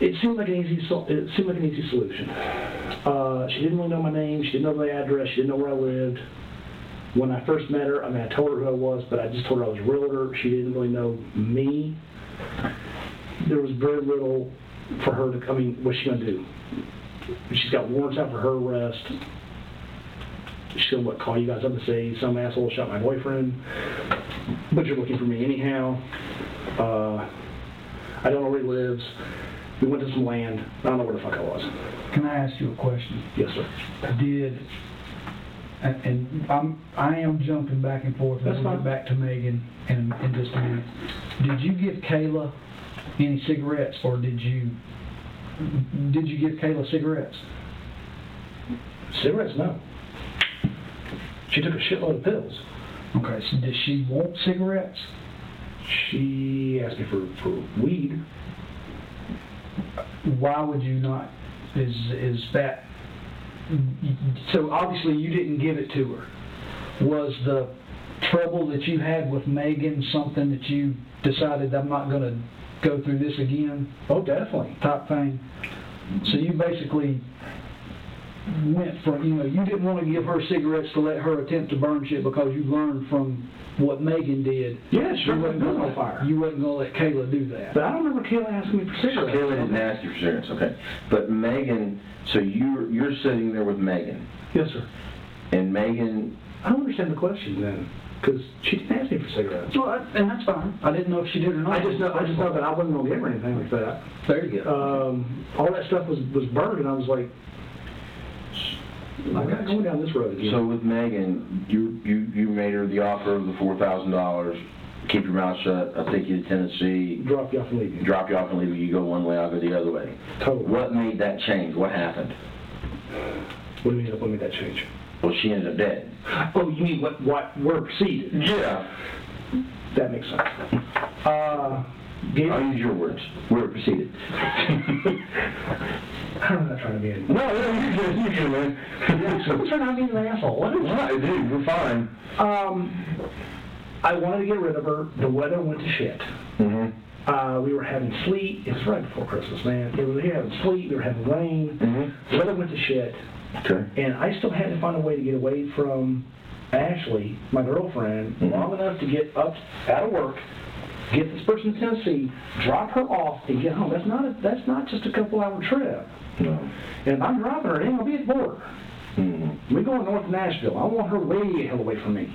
Speaker 12: It seemed like an easy. It seemed like an easy solution. Uh, she didn't really know my name. She didn't know my address. She didn't know where I lived. When I first met her, I mean, I told her who I was, but I just told her I was a realtor. She didn't really know me. There was very little for her to. I mean, what's she gonna do? She's got warrants out for her arrest. Gonna what, call you guys up and say some asshole shot my boyfriend, but you're looking for me anyhow. Uh, I don't know where he lives. We went to some land. I don't know where the fuck I was.
Speaker 11: Can I ask you a question?
Speaker 12: Yes, sir.
Speaker 11: I Did and, and I'm, I am jumping back and forth, and
Speaker 12: That's
Speaker 11: we'll get back to Megan in, in just a minute. Did you give Kayla any cigarettes, or did you, did you give Kayla cigarettes?
Speaker 12: Cigarettes, no. She took a shitload of pills.
Speaker 11: Okay, so does she want cigarettes?
Speaker 12: She asked me for, for weed.
Speaker 11: Why would you not? Is, is that, so obviously you didn't give it to her. Was the trouble that you had with Megan something that you decided I'm not gonna go through this again?
Speaker 12: Oh, definitely.
Speaker 11: Type thing? So you basically went from, you know, you didn't want to give her cigarettes to let her attempt to burn shit because you learned from what Megan did.
Speaker 12: Yeah, sure,
Speaker 11: You wasn't
Speaker 12: put
Speaker 11: gonna
Speaker 12: on
Speaker 11: let-
Speaker 12: fire.
Speaker 11: You wasn't gonna let Kayla do that.
Speaker 12: But I don't remember Kayla asking me for cigarettes.
Speaker 13: Kayla didn't ask you for cigarettes, okay. But Megan, so you're, you're sitting there with Megan,
Speaker 12: Yes, sir.
Speaker 13: and Megan,
Speaker 12: I don't understand the question then, because she didn't ask me for cigarettes.
Speaker 11: Well, I- and that's fine. I didn't know if she did or not.
Speaker 12: I just know, I just know that I wasn't gonna give her anything like that.
Speaker 11: There you go.
Speaker 12: Um, all that stuff was, was burned, and I was like, I'm not going down this road again.
Speaker 13: so with Megan, you, you, you made her the offer of the four thousand dollars, keep your mouth shut, I'll take you to Tennessee,
Speaker 12: drop you off and leave you.
Speaker 13: drop you off and leave you, you go one way, I'll go the other way.
Speaker 12: Totally.
Speaker 13: What made that change? What happened?
Speaker 12: What do you mean? What made that change?
Speaker 13: Well, she ended up dead.
Speaker 12: Oh, you mean what? What? Where proceeded?
Speaker 13: Yeah.
Speaker 12: That makes sense. Uh, gave,
Speaker 13: I'll use your words. Where it proceeded.
Speaker 12: I'm not trying to be a.
Speaker 13: No, no, you're good, you're good, man.
Speaker 12: I'm trying not to be an asshole. What is
Speaker 13: Right, dude, you're fine.
Speaker 12: Um, I wanted to get rid of her. The weather went to shit.
Speaker 13: Mm-hmm.
Speaker 12: Uh, we were having sleet. It was right before Christmas, man. It was, we were having sleet. We were having rain.
Speaker 13: Mm-hmm.
Speaker 12: The weather went to shit.
Speaker 13: Okay.
Speaker 12: And I still had to find a way to get away from Ashley, my girlfriend,
Speaker 13: Mm-hmm.
Speaker 12: long enough to get up out of work, get this person to Tennessee, drop her off, and get home. That's not a, that's not just a couple hour trip.
Speaker 13: No.
Speaker 12: And if I'm dropping her, it ain't gonna be at the border.
Speaker 13: Mm-hmm.
Speaker 12: We're going north of Nashville. I want her way the hell away from me.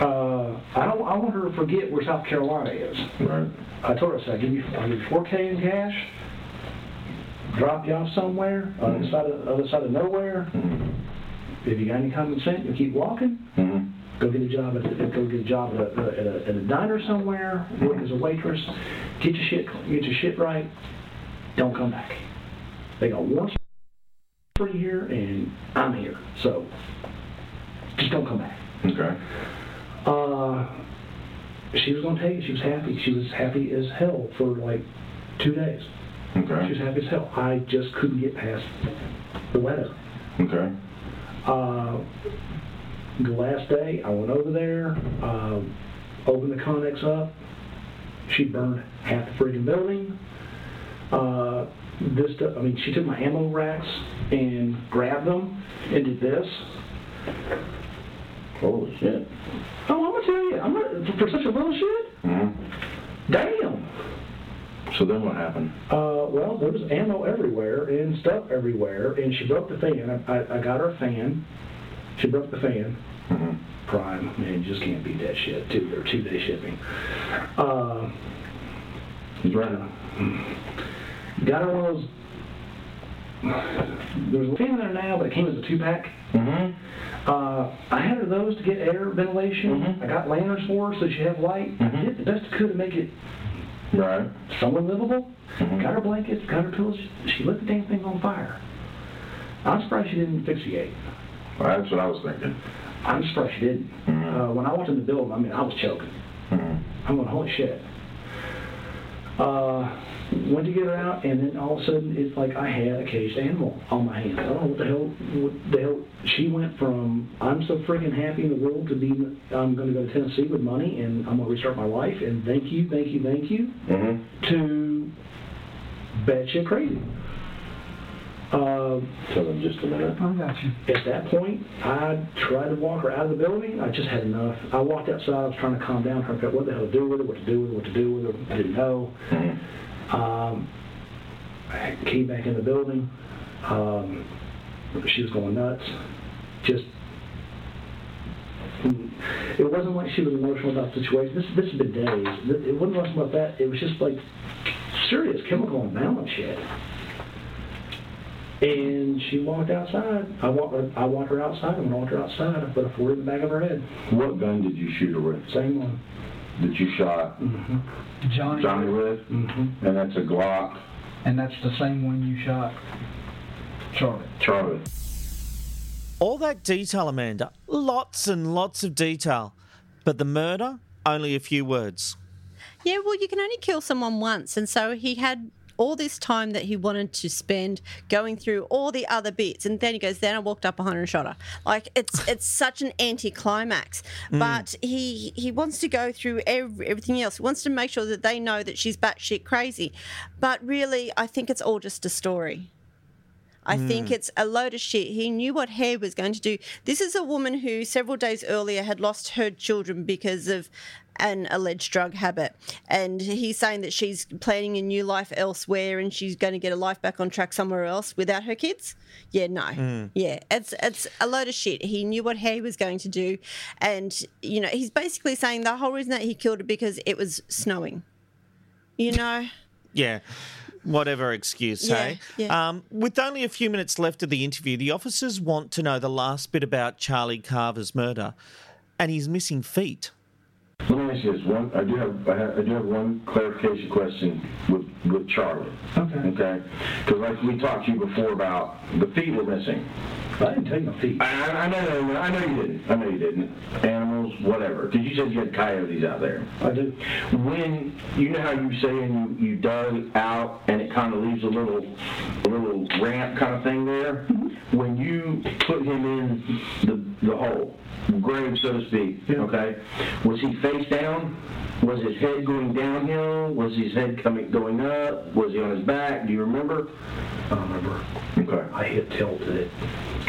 Speaker 12: Uh, I don't. I want her to forget where South Carolina is.
Speaker 13: Right.
Speaker 12: I told her, I said, I'll give you, I'll give you 4K in cash. Drop you off somewhere, on the side of, other side of nowhere. If you got any common sense, you keep walking.
Speaker 13: Mm-hmm.
Speaker 12: Go get a job at, go get a job at a, at a, at a diner somewhere. Work as a waitress. Get your shit, get your shit right. Don't come back. They got one for you here, and I'm here. So just don't come back.
Speaker 13: Okay.
Speaker 12: Uh, she was gonna take it. She was happy. She was happy as hell for like two days. Okay. She was happy as hell. I just couldn't get past the weather.
Speaker 13: Okay.
Speaker 12: Uh, the last day, I went over there, uh, opened the Connex up. She burned half the freaking building. Uh, this, I mean, she took my ammo racks and grabbed them and did this.
Speaker 13: Holy shit.
Speaker 12: Oh, I'm gonna tell you, I'm not, for such a little shit.
Speaker 13: Mm-hmm.
Speaker 12: Damn.
Speaker 13: So then what happened?
Speaker 12: Uh, well, there was ammo everywhere and stuff everywhere, and she broke the fan. I, I, I got her a fan. She broke the fan.
Speaker 13: Mm-hmm.
Speaker 12: Prime, man, you just can't beat that shit. Two or two day shipping. Uh,
Speaker 13: He's right.
Speaker 12: got her one of those. There's a fan in there now, but it came as a two pack.
Speaker 13: Mm-hmm.
Speaker 12: Uh, I had her those to get air ventilation.
Speaker 13: Mhm.
Speaker 12: I got lanterns for her so she had light.
Speaker 13: Mhm.
Speaker 12: I did the best I could to make it
Speaker 13: Right.
Speaker 12: somewhat livable.
Speaker 13: Mhm.
Speaker 12: Got her blankets, got her pillows. She lit the damn thing on fire. I'm surprised she didn't asphyxiate.
Speaker 13: Well, that's what I was thinking.
Speaker 12: I'm surprised she didn't.
Speaker 13: Mhm.
Speaker 12: Uh, when I walked in the building, I mean, I was choking.
Speaker 13: Mm-hmm.
Speaker 12: I'm going, holy shit. Uh, went to get her out, and then all of a sudden, it's like I had a caged animal on my hands. I don't know what the hell. What the hell? She went from I'm so freaking happy in the world to be I'm going to go to Tennessee with money, and I'm going to restart my life, and thank you, thank you, thank you,
Speaker 13: Mm-hmm.
Speaker 12: to batshit crazy. Uh,
Speaker 13: Tell them just a minute.
Speaker 11: I got you.
Speaker 12: at that point, I tried to walk her out of the building. I just had enough. I walked outside. I was trying to calm down, trying to figure out what the hell to do with her, what to do with her, what to do with her. I didn't know. Um, I came back in the building. Um, she was going nuts. Just, it wasn't like she was emotional about the situation. This this has been days. It wasn't much about that. It was just like serious chemical imbalance shit. And she walked outside. I walked her, I walked her outside, and when I walked her outside, I put a 40 in the back of her head.
Speaker 13: What gun did you shoot her with?
Speaker 12: Same one.
Speaker 13: That you shot Mhm.
Speaker 11: Johnny.
Speaker 13: Johnny with?
Speaker 11: Mm-hmm.
Speaker 13: And that's a Glock.
Speaker 11: And that's the same one you shot Charlie.
Speaker 13: Charlie.
Speaker 2: All that detail, Amanda. Lots and lots of detail. But the murder, only a few words.
Speaker 3: Yeah, well, you can only kill someone once, and so he had all this time that he wanted to spend going through all the other bits, and then he goes, "Then I walked up behind her and shot her." Like it's it's such an anticlimax,
Speaker 14: Mm.
Speaker 3: but he he wants to go through every, everything else. He wants to make sure that they know that she's batshit crazy, but really, I think it's all just a story. I think
Speaker 14: Mm.
Speaker 3: it's a load of shit. He knew what Hare was going to do. This is a woman who several days earlier had lost her children because of an alleged drug habit. And he's saying that she's planning a new life elsewhere and she's going to get a life back on track somewhere else without her kids. Yeah, no.
Speaker 14: Mm.
Speaker 3: Yeah, it's it's a load of shit. He knew what he was going to do. And, you know, he's basically saying the whole reason that he killed her because it was snowing. You know?
Speaker 2: Yeah. Whatever excuse,
Speaker 3: Yeah,
Speaker 2: hey?
Speaker 3: yeah.
Speaker 2: Um, with only a few minutes left of the interview, the officers want to know the last bit about Charlie Carver's murder and his missing feet.
Speaker 13: Let me ask you this. One, I do have, I, have, I do have one clarification question with, with Charlie. Okay. Okay. Because like we talked to you before about the feet were missing.
Speaker 12: I didn't take my feet.
Speaker 13: I, I, I know, I know you didn't. I know you didn't. Animals, whatever. Because you said you had coyotes out there.
Speaker 12: I do.
Speaker 13: When you know how you say and you, you dug out and it kind of leaves a little, a little ramp kind of thing there. Mm-hmm. When you put him in the the hole, grave so to speak. Okay. Was he face down? Was his head going downhill? Was his head coming going up? Was he on his back? Do you remember?
Speaker 12: I don't remember.
Speaker 13: Okay.
Speaker 12: I hit tilt it.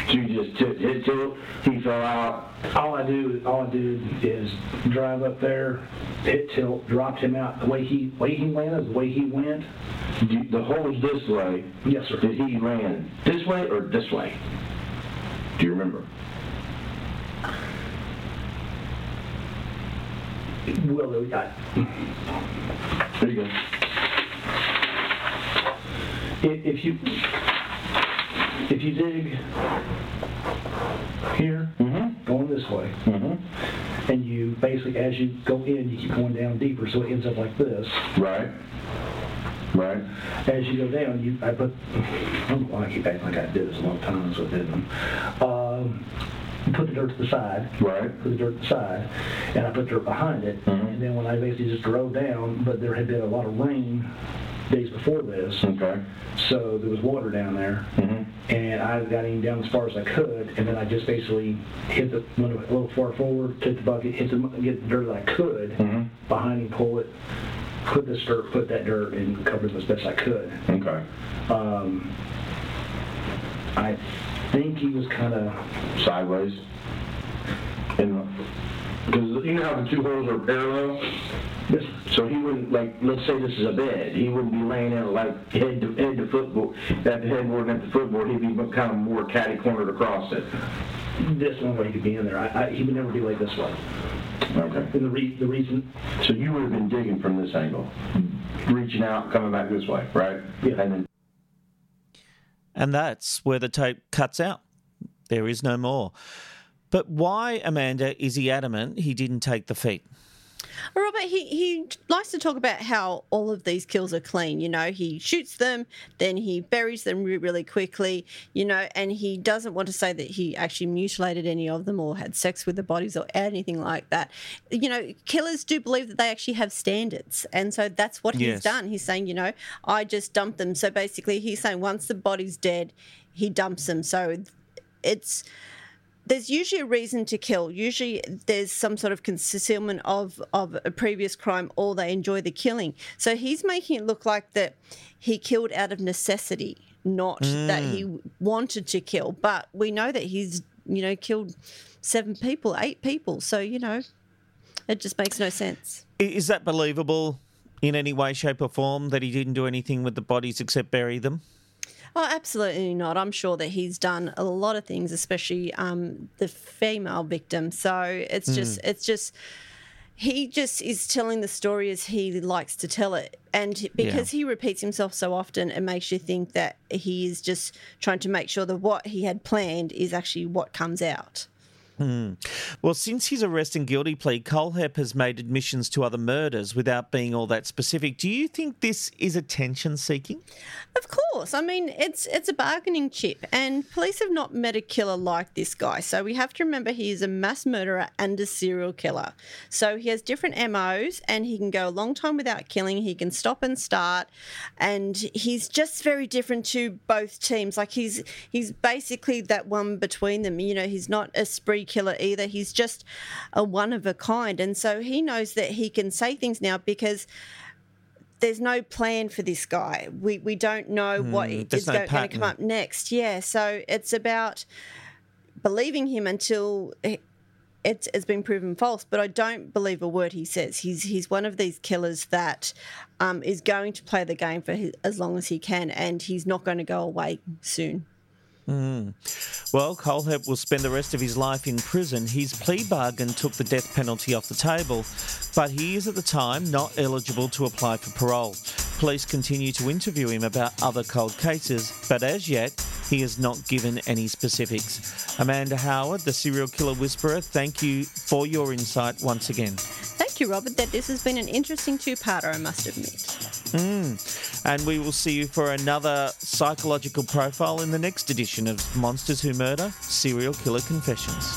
Speaker 13: So you just t- hit tilt. He fell out.
Speaker 12: All I do, all I do is drive up there, hit tilt, dropped him out. The way he, way he landed, the way he went.
Speaker 13: You- The hole's this way.
Speaker 12: Yes, sir.
Speaker 13: Did he land this way or this way? Do you remember?
Speaker 12: Well, I,
Speaker 13: There you go.
Speaker 12: if, you if you dig here, going this way, and you basically as you go in, you keep going down deeper, so it ends up like this.
Speaker 13: Right. Right.
Speaker 12: As you go down, you I put I keep acting like I did this a long time, so I didn't. Um, you put the dirt to the side.
Speaker 13: Right.
Speaker 12: Put the dirt to the side, and I put dirt behind it. And then when I basically just drove down, but there had been a lot of rain days before this.
Speaker 13: Okay.
Speaker 12: So there was water down there, Mhm. and I got him down as far as I could, and then I just basically hit the went a little far forward, took the bucket, hit the get the dirt that I could behind him, pull it, put this dirt, put that dirt, and cover it as best I could.
Speaker 13: Okay.
Speaker 12: Um, I think he was kind of
Speaker 13: Sideways. And because you know how the two holes are parallel.
Speaker 12: Yes.
Speaker 13: So he wouldn't like. Let's say this is a bed. He wouldn't be laying out like head to head to footboard at the headboard and at the footboard. He'd be kind of more catty cornered across it.
Speaker 12: this one way he could be in there. I, I, he would never be like this way.
Speaker 13: Okay.
Speaker 12: And the, re, the reason,
Speaker 13: So you would have been digging from this angle, reaching out, coming back this way, right?
Speaker 12: Yeah.
Speaker 13: And then
Speaker 2: And that's where the tape cuts out. There is no more. But why, Amanda, is he adamant he didn't take the feet?
Speaker 3: Robert, he, he likes to talk about how all of these kills are clean. You know, he shoots them, then he buries them re- really quickly, you know, and he doesn't want to say that he actually mutilated any of them or had sex with the bodies or anything like that. You know, killers do believe that they actually have standards. And so that's what
Speaker 14: Yes.
Speaker 3: he's done. He's saying, you know, I just dumped them. So basically, he's saying once the body's dead, he dumps them. So it's there's usually a reason to kill. Usually there's some sort of concealment of, of a previous crime or they enjoy the killing. So he's making it look like that he killed out of necessity, not that he mm. wanted to kill. But we know that he's, you know, killed seven people, eight people. So, you know, it just makes no sense.
Speaker 2: Is that believable in any way, shape, or form that he didn't do anything with the bodies except bury them?
Speaker 3: Oh, absolutely not. I'm sure that he's done a lot of things, especially um, the female victim. So it's just,
Speaker 2: Mm.
Speaker 3: it's just, he just is telling the story as he likes to tell it. And because he repeats himself so often, it makes you think that he is just trying to make sure that what he had planned is actually what comes out.
Speaker 2: Hmm. Well, since his arrest and guilty plea, Kohlhepp has made admissions to other murders without being all that specific. Do you think this is attention seeking?
Speaker 3: Of course. I mean, it's it's a bargaining chip, and police have not met a killer like this guy. So we have to remember he is a mass murderer and a serial killer. So he has different MOs, and he can go a long time without killing. He can stop and start, and he's just very different to both teams. Like he's he's basically that one between them. You know, he's not a spree killer either. He's just a one of a kind, and so he knows that he can say things now because there's no plan for this guy. We we don't know what
Speaker 2: Hmm,
Speaker 3: is
Speaker 2: no
Speaker 3: going to come up next. Yeah, so it's about believing him until it- it's, it's been proven false. But I don't believe a word he says. He's he's one of these killers that um, is going to play the game for his, as long as he can, and he's not going to go away soon.
Speaker 2: Hmm. Well, Kohlhepp will spend the rest of his life in prison. His plea bargain took the death penalty off the table, but he is at the time not eligible to apply for parole. Police continue to interview him about other cold cases, but as yet, he has not given any specifics. Amanda Howard, the serial killer whisperer, thank you for your insight once again.
Speaker 3: Thank you, Robert. That this has been an interesting two-parter, I must admit.
Speaker 2: Mm. And we will see you for another psychological profile in the next edition of Monsters Who Murder Serial Killer Confessions.